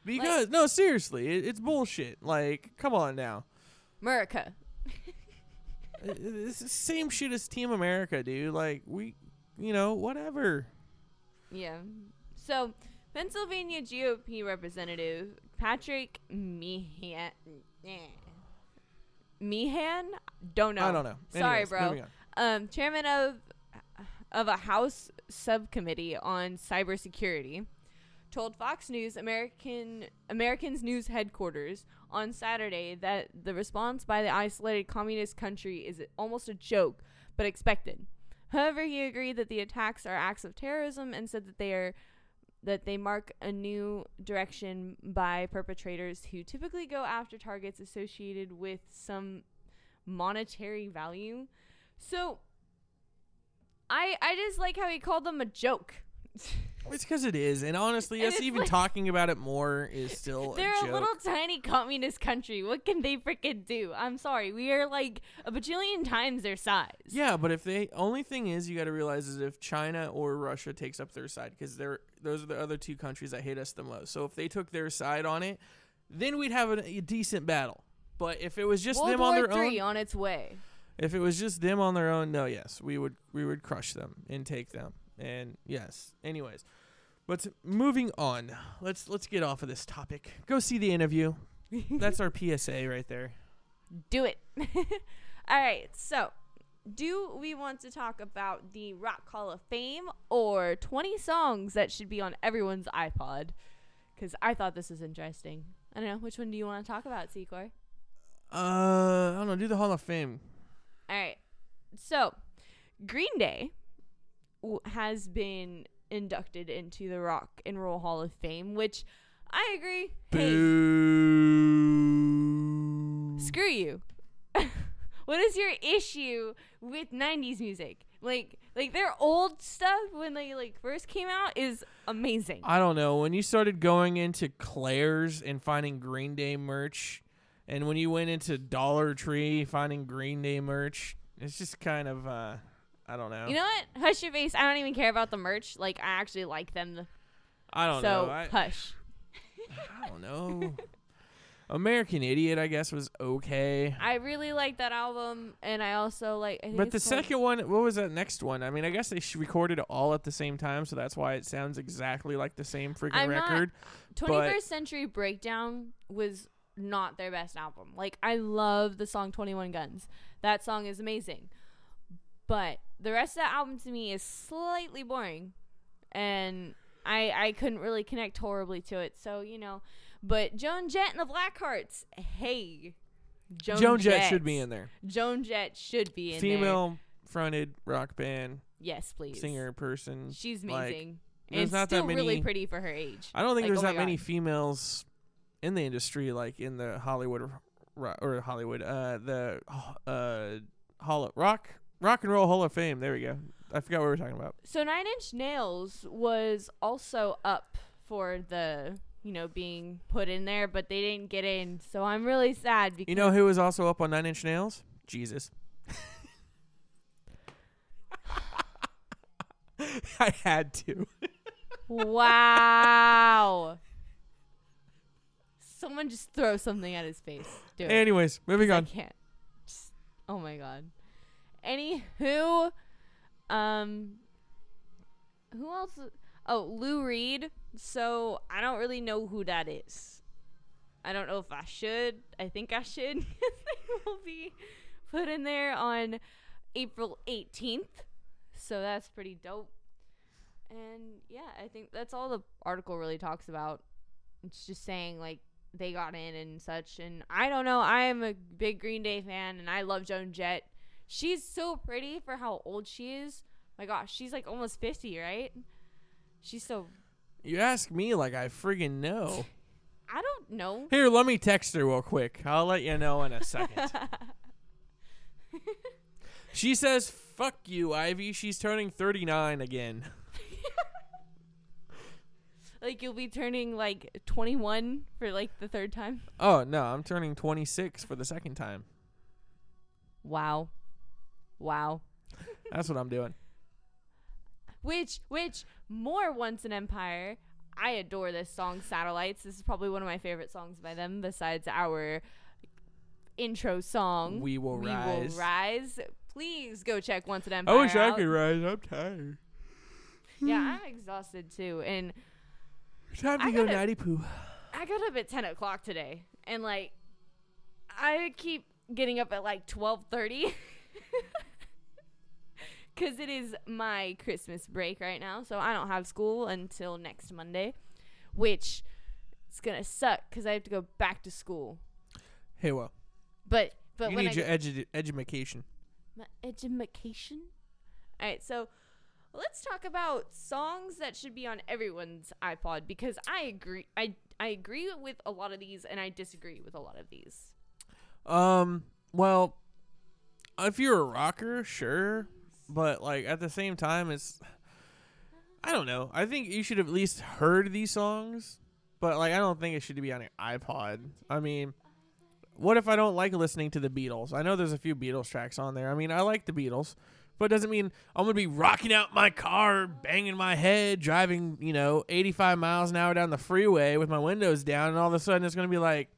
Because no, seriously, it, it's bullshit. Like, come on now. America. It- It's the same shit as Team America, dude. Like, we, you know, whatever. Yeah. So, Pennsylvania GOP representative Patrick Meehan. eh. Meehan? Don't know. I don't know. Sorry, Anyways, bro. um, chairman of of a House subcommittee on cybersecurity, told Fox News American Americans News headquarters on Saturday that the response by the isolated communist country is almost a joke, but expected. However, he agreed that the attacks are acts of terrorism and said that they are that they mark a new direction by perpetrators who typically go after targets associated with some monetary value. So I I just like how he called them a joke. It's because it is, and honestly, And us even like- talking about it more is still They're a a, little tiny communist country. What can they freaking do? I'm sorry. We are like a bajillion times their size. Yeah, but if they only thing is you got to realize is if China or Russia takes up their side because they're those are the other two countries that hate us the most. So if they took their side on it, then we'd have a, a decent battle. But if it was just World them War on their Three own, on its way. if it was just them on their own, no, yes, we would we would crush them and take them. And yes, anyways, but moving on, let's let's get off of this topic. Go see the interview. [LAUGHS] That's our PSA right there. Do it. [LAUGHS] All right. So, do we want to talk about the Rock Hall of Fame or 20 songs that should be on everyone's iPod? Because I thought this was interesting. I don't know. Which one do you want to talk about, Secor? Uh, I don't know. Do the Hall of Fame. All right. So, Green Day w- has been inducted into the Rock and Roll Hall of Fame, which I agree. Hey, screw you. [LAUGHS] what is your issue with 90s music? Like like their old stuff when they like first came out is amazing. I don't know. When you started going into Claire's and finding Green Day merch, and when you went into Dollar Tree finding Green Day merch, it's just kind of uh I don't know. You know what? Hush your face. I don't even care about the merch. Like I actually like them. I don't so know. I, hush. [LAUGHS] I don't know. American Idiot, I guess, was okay. I really like that album, and I also like. I think But the second one, what was that next one? I mean, I guess they recorded it all at the same time, so that's why it sounds exactly like the same freaking I'm record. 21st Century Breakdown was not their best album. Like I love the song 21 Guns. That song is amazing. But the rest of the album to me is slightly boring. And I I couldn't really connect horribly to it. So, you know, but Joan Jett and the Blackhearts, hey. Joan, Joan Jett should be in there. Joan Jett should be in there. Female fronted rock band Yes, please. singer person. She's like, amazing. there's and not that still really many- pretty for her age. I don't think Like, there's oh that many females in the industry, like in the Hollywood or Hollywood, uh, the uh, Hall rock rock and roll Hall of Fame. There we go. I forgot what we were talking about. So Nine Inch Nails was also up for the you know being put in there, but they didn't get in. So I'm really sad because You know who was also up on Nine Inch Nails? Jesus. [LAUGHS] I had to. wow. Someone just throw something at his face. Do it. Anyways, moving on. I can't. Just, oh my god. Anywho, um, who else? Oh, Lou Reed. So I don't really know who that is. I don't know if I should. I think I should. [LAUGHS] they will be put in there on April 18th. So that's pretty dope. And yeah, I think that's all the article really talks about. It's just saying like they got in and such. And I don't know. I am a big Green Day fan, and I love Joan Jett. She's so pretty for how old she is. My gosh, she's like almost fifty, right? She's so. You ask me like I friggin' know. [LAUGHS] I don't know. Here, let me text her real quick. I'll let you know in a second. [LAUGHS] she says, "Fuck you, Ivy." She's turning 39 again. [LAUGHS] like you'll be turning like twenty one for like the third time. Oh no, I'm turning 26 for the second time. Wow, wow. That's what I'm doing. Which which more once an empire. I adore this song, Satellites. This is probably one of my favorite songs by them, besides our intro song. We Will we Rise. will rise. Please go check Once an empire. I wish I could rise. I'm tired. Yeah, I'm exhausted too, and Time to I go gotta- poo. I got up at ten o'clock today, and like, I keep getting up at like twelve thirty. [LAUGHS] Cause it is my Christmas break right now, so I don't have school until next Monday, which is gonna suck because I have to go back to school. Hey, well, But but you when need I your edu- education. My education. All right, so let's talk about songs that should be on everyone's iPod because I agree. I I agree with a lot of these, and I disagree with a lot of these. Um, well, if you're a rocker, sure, but like at the same time, it's I don't know. I think you should have at least heard these songs, but like I don't think it should be on an iPod. I mean, what if I don't like listening to the Beatles? I know there's a few Beatles tracks on there. I mean, I like the Beatles, but it doesn't mean I'm gonna be rocking out my car, banging my head, driving you know 85 miles an hour down the freeway with my windows down, and all of a sudden it's gonna be like.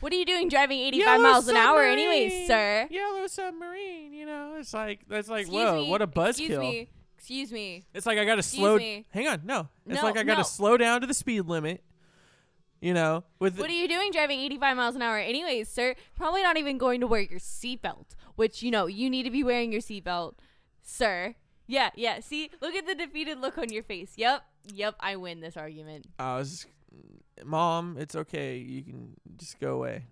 What are you doing driving 85 Yellow miles an hour, submarine, anyways, sir? Yellow submarine. You know, it's like that's like Excuse whoa, me, what a buzzkill. Excuse me. Excuse me. It's like I got to Excuse slow. me. Hang on, no. It's No, like I got to no. slow down to the speed limit. You know, with What are you doing driving 85 miles an hour, anyways, sir? Probably not even going to wear your seatbelt, which you know you need to be wearing your seatbelt, sir. Yeah, yeah. See, look at the defeated look on your face. Yep, yep. I win this argument. I was, mom, it's okay. You can just go away.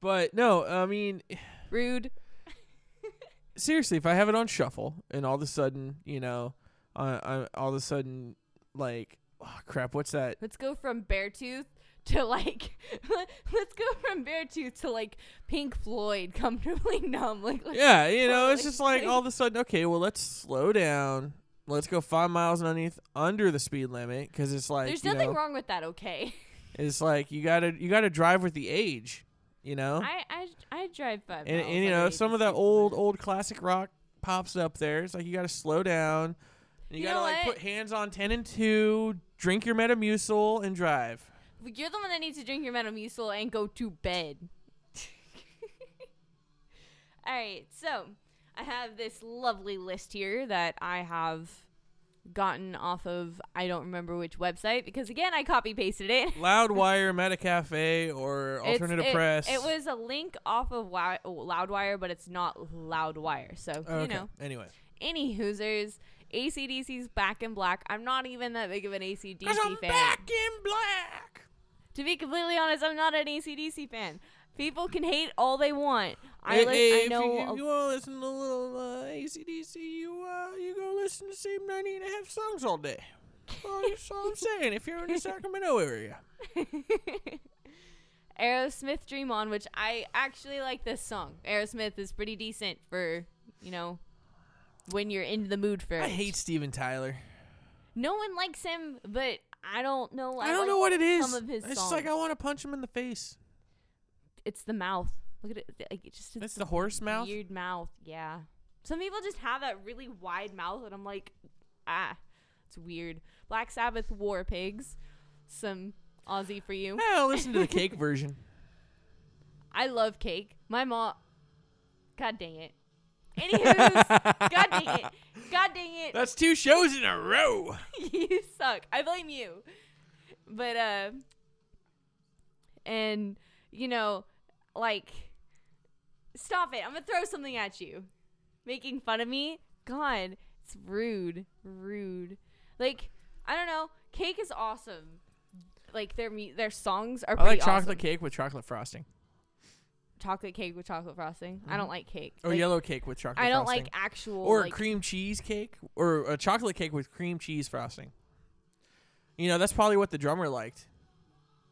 But no, I mean, [SIGHS] Rude. seriously, if I have it on shuffle and all of a sudden, you know, I, I all of a sudden, like, oh, crap, what's that? Let's go from Beartooth to like [LAUGHS] let's go from Beartooth to like Pink Floyd, comfortably [LAUGHS] numb. Like Yeah, you know, it's just like [LAUGHS] all of a sudden, okay, well, let's slow down. Let's go five miles underneath under the speed limit because it's like There's nothing know, wrong with that, okay? [LAUGHS] It's like you gotta you gotta drive with the age, you know. I, I I drive five and, miles and you know some of that old limit. old classic rock pops up there. It's like you gotta slow down. You, You gotta like put hands on ten and two, drink your Metamucil, and drive. You're the one that needs to drink your Metamucil and go to bed. [LAUGHS] All right, so I have this lovely list here that I have gotten off of I don't remember which website because again I copy pasted it. [LAUGHS] Loudwire, Metacafe, or Alternative it, Press. It was a link off of Wi- Loudwire, but it's not Loudwire. So okay. you know, Anyway, any Hoosers, ACDC's Back in Black. I'm not even that big of an ACDC I'm fan. back in black. To be completely honest, I'm not an ACDC fan. People can hate all they want. I, Hey, li- hey, I know. you, you want to listen to a little uh, ACDC, you uh, you go listen to the same 90 and a half songs all day. Well, that's all I'm saying. If you're in the [LAUGHS] Sacramento area, [LAUGHS] Aerosmith Dream On, which I actually like this song. Aerosmith is pretty decent for, you know, when you're in the mood for it. I hate Steven Tyler. No one likes him, but I don't know. I, I, don't like know what it is. Some of his it's songs. just like I want to punch him in the face. It's the mouth. Look at it. Like, it just It's the horse mouth. weird mouth. Yeah. Some people just have that really wide mouth, and I'm like, ah, it's weird. Black Sabbath War Pigs. Some Ozzy for you. Well, listen to the cake [LAUGHS] version. I love cake. My mom. God dang it. Anywho's, [LAUGHS] God dang it. God dang it. That's two shows in a row. [LAUGHS] you suck. I blame you. But uh and you know, like stop it. I'm going to throw something at you. Making fun of me? God, it's rude. Rude. Like, I don't know. Cake is awesome. Like their mu- their songs are I pretty like chocolate awesome. cake with chocolate frosting, Chocolate cake with chocolate frosting. I mm-hmm. don't like cake. or Like, yellow cake with chocolate. I don't frosting. like actual or like, cream cheese cake, or a chocolate cake with cream cheese frosting. You know, that's probably what the drummer liked.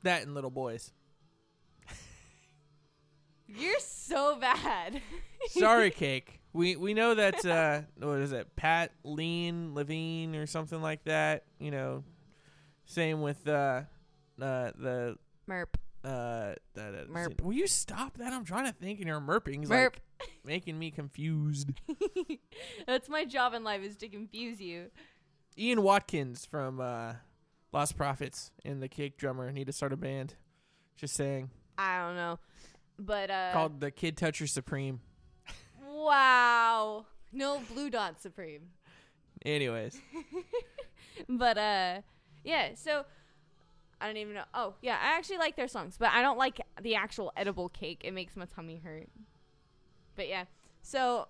That and little boys. You're so bad. [LAUGHS] Sorry, cake. We we know that uh, what is it? Pat Lean Levine or something like that. You know, same with uh, uh, the Merp. uh, Merp. Will you stop that? I'm trying to think, and you're merping. It's Merp. like making me confused. [LAUGHS] That's my job in life is to confuse you. Ian Watkins from uh, Lostprophets and the Cake Drummer need to start a band. Just saying. I don't know. But uh Called the Kid Toucher Supreme. Wow. No blue dot supreme. Anyways, [LAUGHS] But uh yeah, so I don't even know. Oh, yeah, I actually like their songs, but I don't like the actual edible cake. It makes my tummy hurt. But yeah. So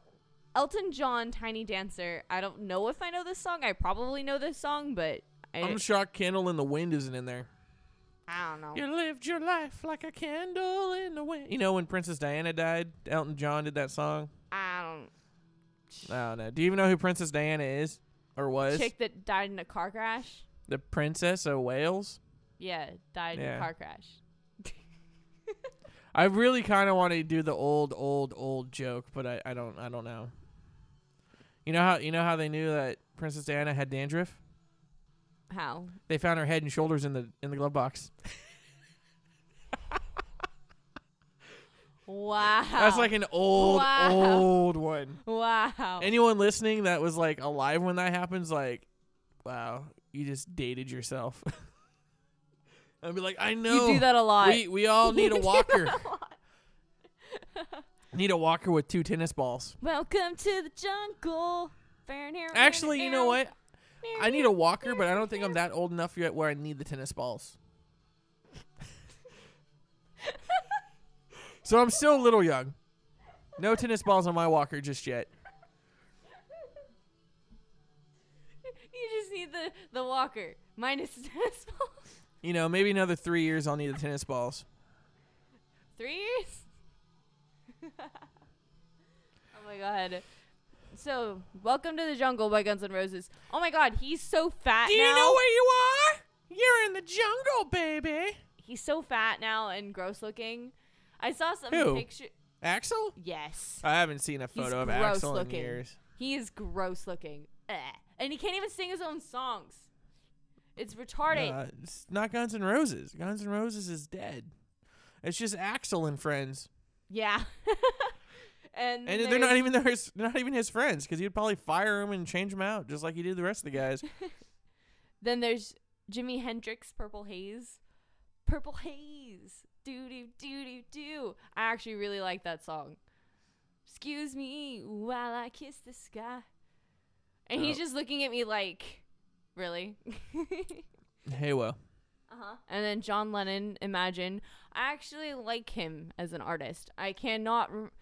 Elton John Tiny Dancer. I don't know if I know this song. I probably know this song, but I, I'm shocked Candle in the Wind isn't in there. I don't know. You lived your life like a candle in the wind. You know when Princess Diana died, Elton John did that song. I don't I don't know. Do you even know who Princess Diana is or was? chick that died in a car crash. The Princess of Wales. Yeah, died in a car crash. [LAUGHS] I really kind of want to do the old, old, old joke, but I, I don't, I don't know. You know how you know how they knew that Princess Diana had dandruff? How? They found her head and shoulders in the in the glove box. Wow. That's like an old, Wow. old one. wow. Anyone listening that was like alive when that happens, like, wow, you just dated yourself. [LAUGHS] I'd be like, I know. you do that a lot. We we all [LAUGHS] need a walker. a [LAUGHS] need a walker with two tennis balls. Welcome to the jungle. Actually, you know what? I need a walker, but I don't think I'm that old enough yet where I need the tennis balls. So I'm still a little young. No tennis balls on my walker just yet. You just need the the walker minus the tennis ball. You know, maybe another three years I'll need the tennis balls. Three years. [LAUGHS] oh my god. So, welcome to the jungle by Guns N' Roses. Oh my god, he's so fat now. Do now. you know where you are? You're in the jungle, baby. he's so fat now and gross looking. I saw some Who? picture. Axl? Yes, I haven't seen a He's photo of gross Axl looking. in years. he is gross looking, Ugh. and he can't even sing his own songs. It's retarded. Uh, it's not Guns N' Roses. Guns N' Roses is dead. It's just Axl and friends, yeah, [LAUGHS] and and they're not even his, they're [LAUGHS] not even his friends because he'd probably fire him and change him out just like he did the rest of the guys. [LAUGHS] Then there's Jimi Hendrix, Purple Haze. Purple Haze. Do do do do do. I actually really like that song. Excuse me while I kiss the sky. And he's Oh. just looking at me like, really? [LAUGHS] hey, well, Uh-huh. And then John Lennon, Imagine. I actually like him as an artist. I cannot rem-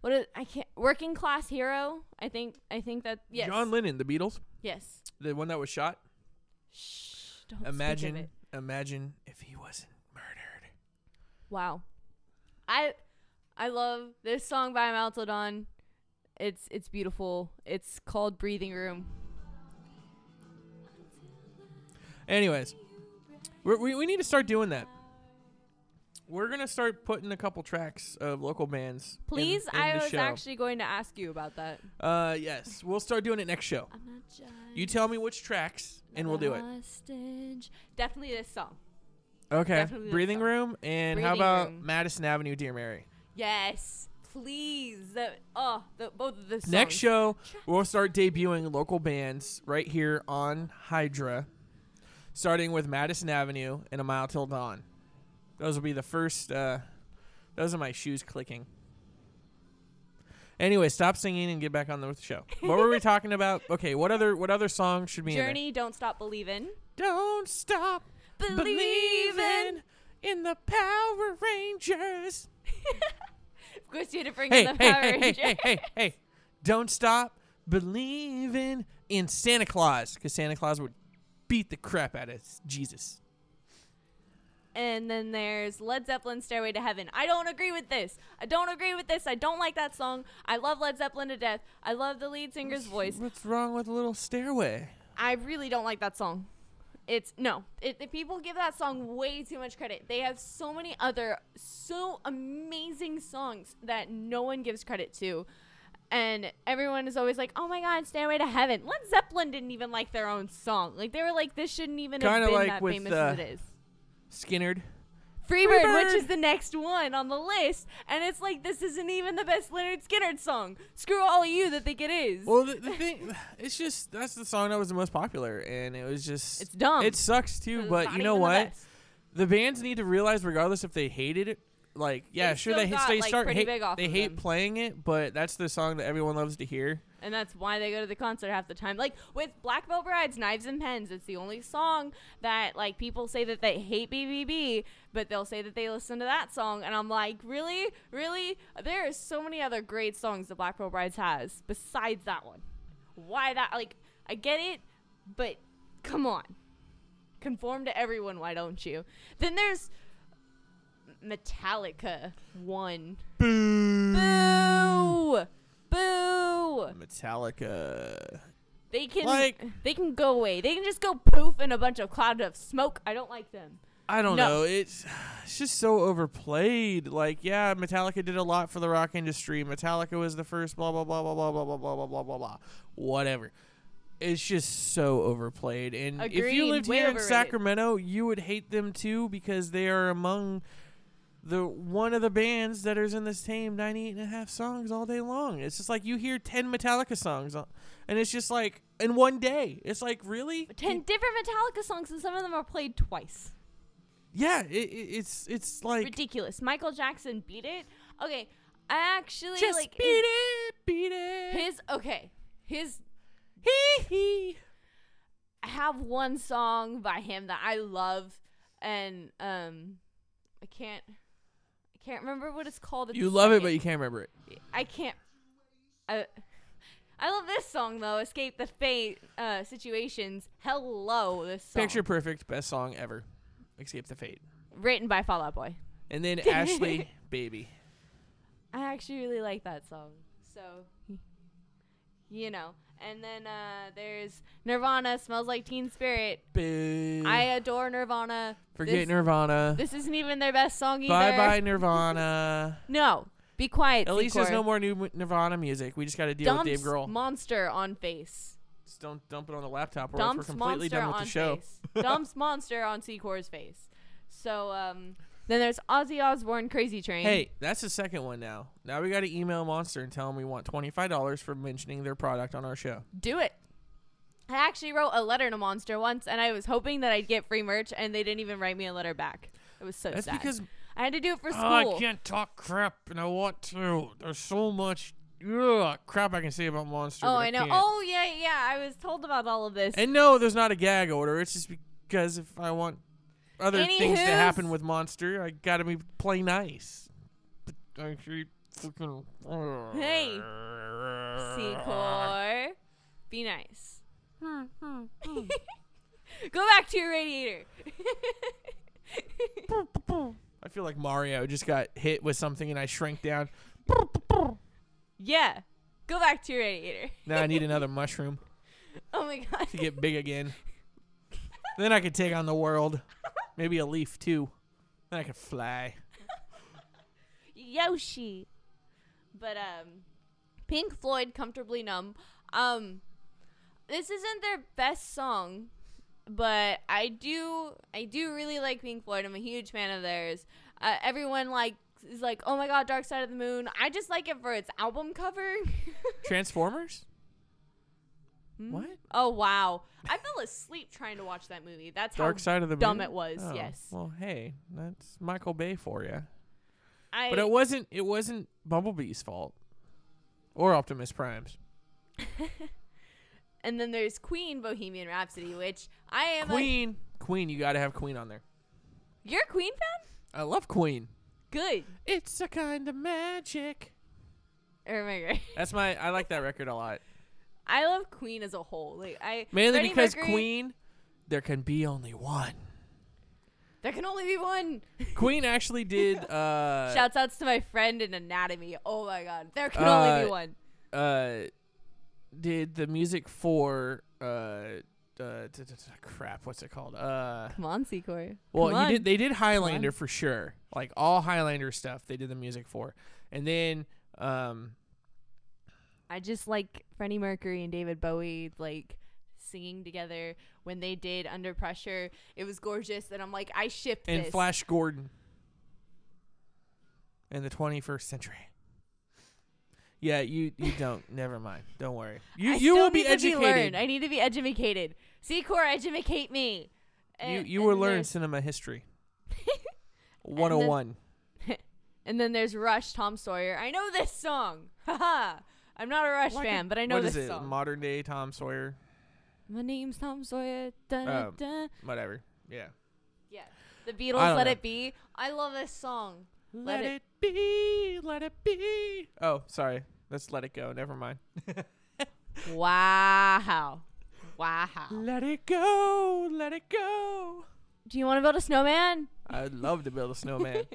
what is, I can't Working Class Hero. I think I think that yes. John Lennon, the Beatles, yes. the one that was shot. Shh. Don't speak of Imagine, it. imagine if he wasn't murdered. Wow. I I love this song by Maltodon. It's it's beautiful. It's called Breathing Room. Anyways, we're, we we need to start doing that. We're gonna start putting a couple tracks of local bands. Please, in I the was show. actually going to ask you about that. Uh, yes, we'll start doing it next show. I'm not You tell me which tracks, and we'll do it. Definitely this song. Okay. Breathing room, and how about Room. Madison Avenue, Dear Mary? Yes, please. The, oh, the, both of the songs. Next show, we'll start debuting local bands right here on Hydra, starting with Madison Avenue and A Mile Till Dawn. Those will be the first. Uh, those are my shoes clicking. Anyway, stop singing and get back on the with the show. What were we talking about? [LAUGHS] Okay, what other what other songs should be in? Journey, Don't Stop Believing. Don't stop believing in the Power Rangers. [LAUGHS] Of course, you had to bring Hey, in the hey, Power hey, hey, Rangers. hey, hey, hey! Don't stop believing in Santa Claus, because Santa Claus would beat the crap out of Jesus. And then there's Led Zeppelin Stairway to Heaven. I don't agree with this. I don't agree with this. I don't like that song. I love Led Zeppelin to death. I love the lead singer's voice. What's wrong with a little stairway? I really don't like that song. It's no. It, the people give that song way too much credit. They have so many other so amazing songs that no one gives credit to. And everyone is always like, "Oh my God, Stairway to Heaven." Led Zeppelin didn't even like their own song. Like they were like, "This shouldn't even have Kinda been like that with, famous uh, as it is." Skynyrd. Freebird, Freebird! which is the next one on the list, and it's like this isn't even the best Lynyrd Skynyrd song. Screw all of you that think it is. Well, the, the thing, [SIGHS] it's just that's the song that was the most popular, and it was just It's dumb. It sucks too, but you know even the what? The bands need to realize, regardless if they hated it, like yeah, It sure still they got, they like, start pretty hate, big off they of hate them. playing it, but that's the song that everyone loves to hear. And that's why they go to the concert half the time. Like with Black Veil Brides, Knives and Pens, it's the only song that like people say that they hate BVB, but they'll say that they listen to that song, and I'm like, really, really? There are so many other great songs that Black Veil Brides has besides that one. Why that? Like, I get it, but come on, conform to everyone. Why don't you? Then there's Metallica one. Boo! Boo! Boo! Metallica. They can Like- they can go away. They can just go poof in a bunch of cloud of smoke. I don't like them. I don't No. know. It's it's just so overplayed. Like, yeah, Metallica did a lot for the rock industry. Metallica was the first blah blah blah blah blah blah blah blah blah blah blah blah. Whatever. It's just so overplayed. And if you lived Way here in. Sacramento, you would hate them too because they are among the one of the bands that is in the same 98 and a half songs all day long. It's just like you hear 10 Metallica songs on- and it's just like in one day. It's like, really? Ten different Metallica songs, and some of them are played twice. Yeah, it, it, it's it's like Ridiculous. Michael Jackson beat it. Okay, I actually just like beat his, it, beat it. his. Okay, his. he he. I have one song by him that I love, and um, I can't. I can't remember what it's called. You love it, but you can't remember it. I can't. I, I love this song though. Escape the fate uh, situations. Hello, this song. Picture perfect, best song ever. Escape the fate. written by Fall Out Boy. And then [LAUGHS] Ashley, baby. I actually really like that song. So, you know. And then uh, there's Nirvana, Smells Like Teen Spirit. Boo. I adore Nirvana. Forget this, Nirvana. This isn't even their best song either. Bye bye Nirvana. [LAUGHS] No, be quiet. At least there's no more new Nirvana music. We just got to deal with Dave Dumps Grohl. Monster on face. Just don't dump it on the laptop, or else we're completely Monster done with on the show. face. [LAUGHS] Dumps Monster on Secor's face. So um, then there's Ozzy Osbourne, Crazy Train. Hey, that's the second one now. Now we got to email Monster and tell them we want twenty five dollars for mentioning their product on our show. do it. I actually wrote a letter to Monster once, and I was hoping that I'd get free merch, and they didn't even write me a letter back. It was so That's sad. because I had to do it for school. Oh, I can't talk crap, and I want to. There's so much ugh, crap I can say about Monster. oh, I know. can't. Oh, yeah, yeah. I was told about all of this. And no, there's not a gag order. It's just because if I want other things to happen with Monster, I gotta be play nice. But I keep freaking. Hey, Secor, [LAUGHS] be nice. Hmm, hmm, hmm. [LAUGHS] Go back to your radiator. [LAUGHS] I feel like Mario just got hit with something and I shrank down. yeah. Go back to your radiator. Now I need another mushroom Oh my god. to get big again. then I could take on the world. Maybe a leaf too. Then I could fly. Yoshi. But um Pink Floyd comfortably numb. Um this isn't their best song, but I do I do really like Pink Floyd. I'm a huge fan of theirs. Uh, everyone like is like, "Oh my god, Dark Side of the Moon." I just like it for its album cover. [LAUGHS] Transformers? Hmm? What? Oh wow. I fell asleep trying to watch that movie. That's Dark how Side of the dumb Moon? it was. Oh, Yes. Well, hey, that's Michael Bay for you. I But it wasn't. It wasn't Bumblebee's fault, or Optimus Prime's. [LAUGHS] and then there's Queen Bohemian Rhapsody, which I am a Queen, Queen, you got to have Queen on there. You're a Queen fan? I love Queen. Good. It's a kind of magic. Oh my god. That's my. I like that record a lot. I love Queen as a whole. Like I Mainly Freddie because Mercury- Queen, there can be only one. There can only be one. Queen [LAUGHS] actually did. [LAUGHS] Uh, Shouts outs to my friend in anatomy. Oh my god. There can Uh, only be one. uh, did the music for uh, uh, t- t- t- crap. What's it called? Uh, Come on, Secor. well, on. did. They did Highlander for sure. Like all Highlander stuff, they did the music for. And then, um, I just like Freddie Mercury and David Bowie like singing together when they did Under Pressure. It was gorgeous and I'm like I ship and this. Flash Gordon in the 21st century. Yeah, you you don't. [LAUGHS] Never mind. Don't worry. You I you will be educated. learned. I need to be educated. See, Secor, educate me. you And- you and will learn cinema history. [LAUGHS] 101. [LAUGHS] And then there's Rush, Tom Sawyer. I know this song. Haha. I'm not a Rush Like fan, a- but I know what this is it? song. Modern day Tom Sawyer. My name's Tom Sawyer. Dun, dun, Um, dun. Whatever. Yeah. Yeah. The Beatles, Let know. It Be. I love this song. Let, Let it, it- be. Let it be. Oh, sorry. Let's let it go. Never mind. [LAUGHS] [LAUGHS] Wow. Wow. Let it go. Let it go. Do you want to build a snowman? I'd love to build a snowman.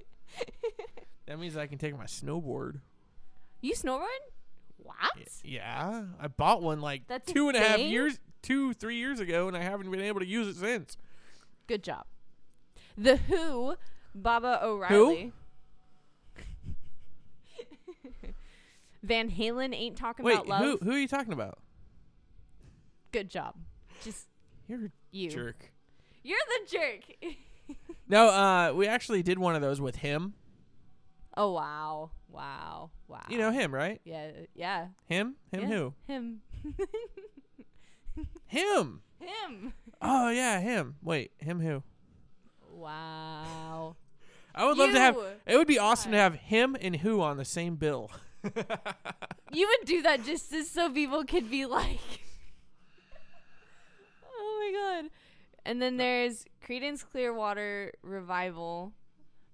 [LAUGHS] that means I can take my snowboard. You snowboard? What? Yeah, I bought one like That's two and a half thing? years, two three years ago, and I haven't been able to use it since. Good job. The Who, Baba O'Riley. [LAUGHS] Van Halen ain't talking Wait, about love. who who are you talking about? Good job. Just You're a you. jerk. You're the jerk. [LAUGHS] No, uh, we actually did one of those with him. oh wow. Wow. Wow. You know him, right? Yeah, yeah. Him, him, yeah. who? Him. [LAUGHS] Him. Him. Oh yeah, him. Wait, him who? Wow. [LAUGHS] I would love to have. It would be awesome to have him and who on the same bill. [LAUGHS] You would do that just so people could be like, oh my god. And then uh. there's Creedence Clearwater Revival,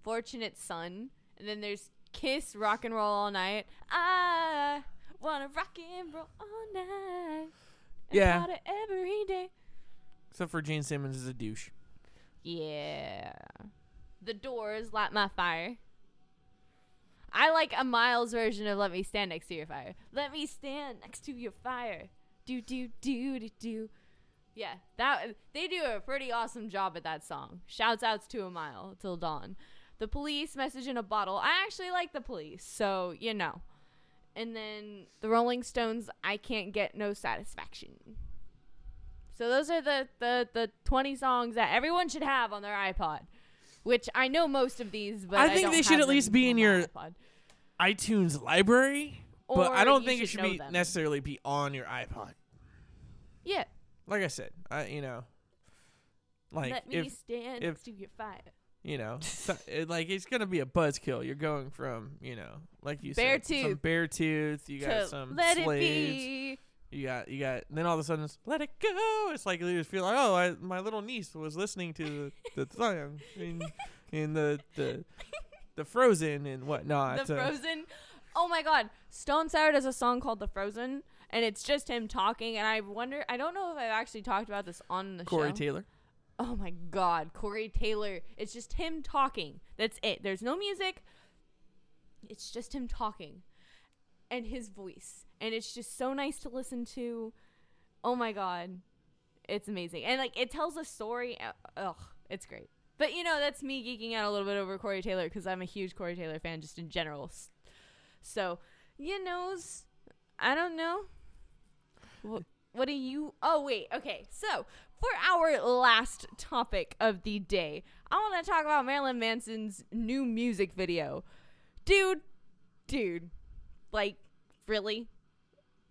Fortunate Son, and then there's Kiss Rock and Roll All Night. I wanna rock and roll all night. and Yeah. party every day. Except for Gene Simmons is a douche. Yeah. The Doors, Light My Fire. I like a Miles version of Let Me Stand Next to Your Fire. Let me stand next to your fire. Do do do do do. Yeah, that they do a pretty awesome job at that song. Shouts outs to a mile till dawn. The police message in a bottle. I actually like the police, so you know. And then the Rolling Stones. I can't get no satisfaction. So those are the the the twenty songs that everyone should have on their iPod. Which I know most of these, but I I, think don't they should at least be in your iPod. iTunes library, but I don't think it should should be them. necessarily be on your iPod. Yeah, Like I said, I you know, like let me if stand if- to your fire. You know, so, [LAUGHS] it, like it's gonna be a buzzkill. You're going from you know, like you Bear said, some Beartooth. You got some let slaves. it be. You got you got. Then all of a sudden, it's, let it go. It's like you just feel like, oh, I, my little niece was listening to the, the [LAUGHS] song in in the the the Frozen and whatnot. the Frozen. Oh my God, Stone Sour does a song called "The Frozen," and it's just him talking. And I wonder, I don't know if I've actually talked about this on the Corey show. Taylor. Oh my God, Corey Taylor. It's just him talking. That's it. There's no music. It's just him talking, and his voice, and it's just so nice to listen to. Oh my God, it's amazing, and like it tells a story. uh, Ugh, it's great. But you know, that's me geeking out a little bit over Corey Taylor because I'm a huge Corey Taylor fan just in general. So, you knows, I don't know. What, what do you? Oh wait, okay. So for our last topic of the day, I want to talk about Marilyn Manson's new music video. Dude, dude, like really?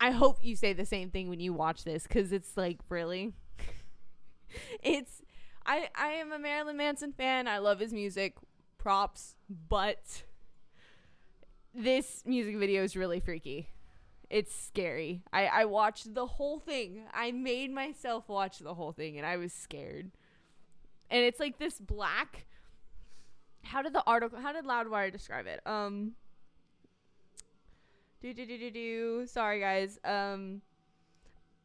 I hope you say the same thing when you watch this cuz it's like really [LAUGHS] It's I I am a Marilyn Manson fan. I love his music. Props, but this music video is really freaky. It's scary. I, I watched the whole thing. I made myself watch the whole thing and I was scared. And it's like this black how did the article how did Loudwire describe it? Um do do do do do sorry guys. Um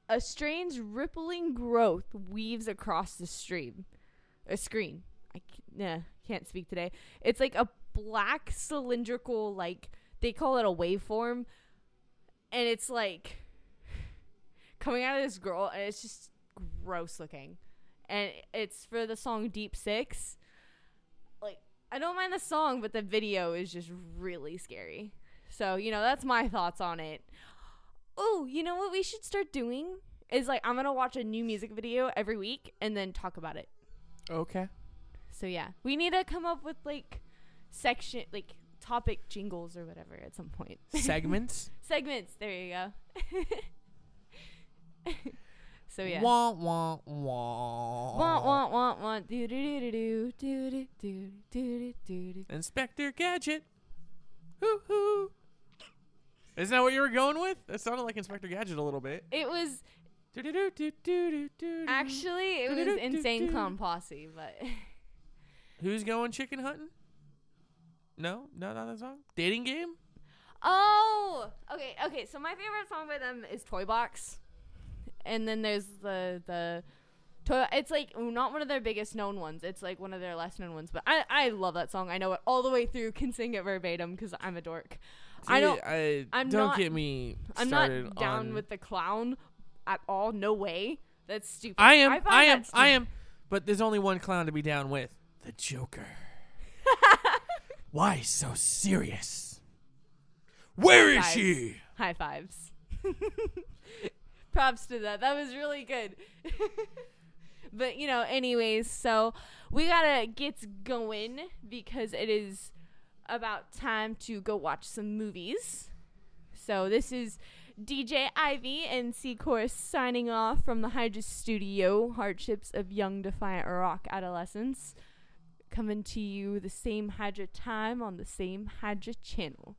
a strange rippling growth weaves across the stream. A screen. I nah, can't speak today. It's like a black cylindrical like they call it a waveform and it's like coming out of this girl and it's just gross looking. And it's for the song deep six. Like i don't mind the song but the video is just really scary. So you know that's my thoughts on it. Oh you know what we should start doing? Is like i'm gonna watch a new music video every week and then talk about it. Okay. so yeah. We need to come up with like section like topic jingles or whatever at some point Segments. segments. There you go. so yeah. Wah wah wah. Want want want want do do do do do do do do do do. Inspector Gadget. Hoo hoo. Isn't that what you were going with? It sounded like Inspector Gadget a little bit. It was actually it was insane clown posse, but Who's going chicken hunting? No, no, not that song. Dating game. oh, okay, okay. So my favorite song by them is Toy Box, and then there's the the. Toy, it's like not one of their biggest known ones. It's like one of their less known ones. But I, I love that song. I know it all the way through. Can sing it verbatim because I'm a dork. I don't. I I'm don't not- get me I'm not down with the clown at all. No way. That's stupid. I am. find I, am. I am. But there's only one clown to be down with. The Joker. [LAUGHS] Why so serious? Where is Fives. she? High fives. [LAUGHS] Props to that. That was really good. [LAUGHS] but you know, anyways, so we gotta get going because it is about time to go watch some movies. So this is DJ Ivy and C signing off from the Hydra Studio, Hardships of Young Defiant Rock Adolescence. Coming to you the same Hydra time on the same Hydra channel.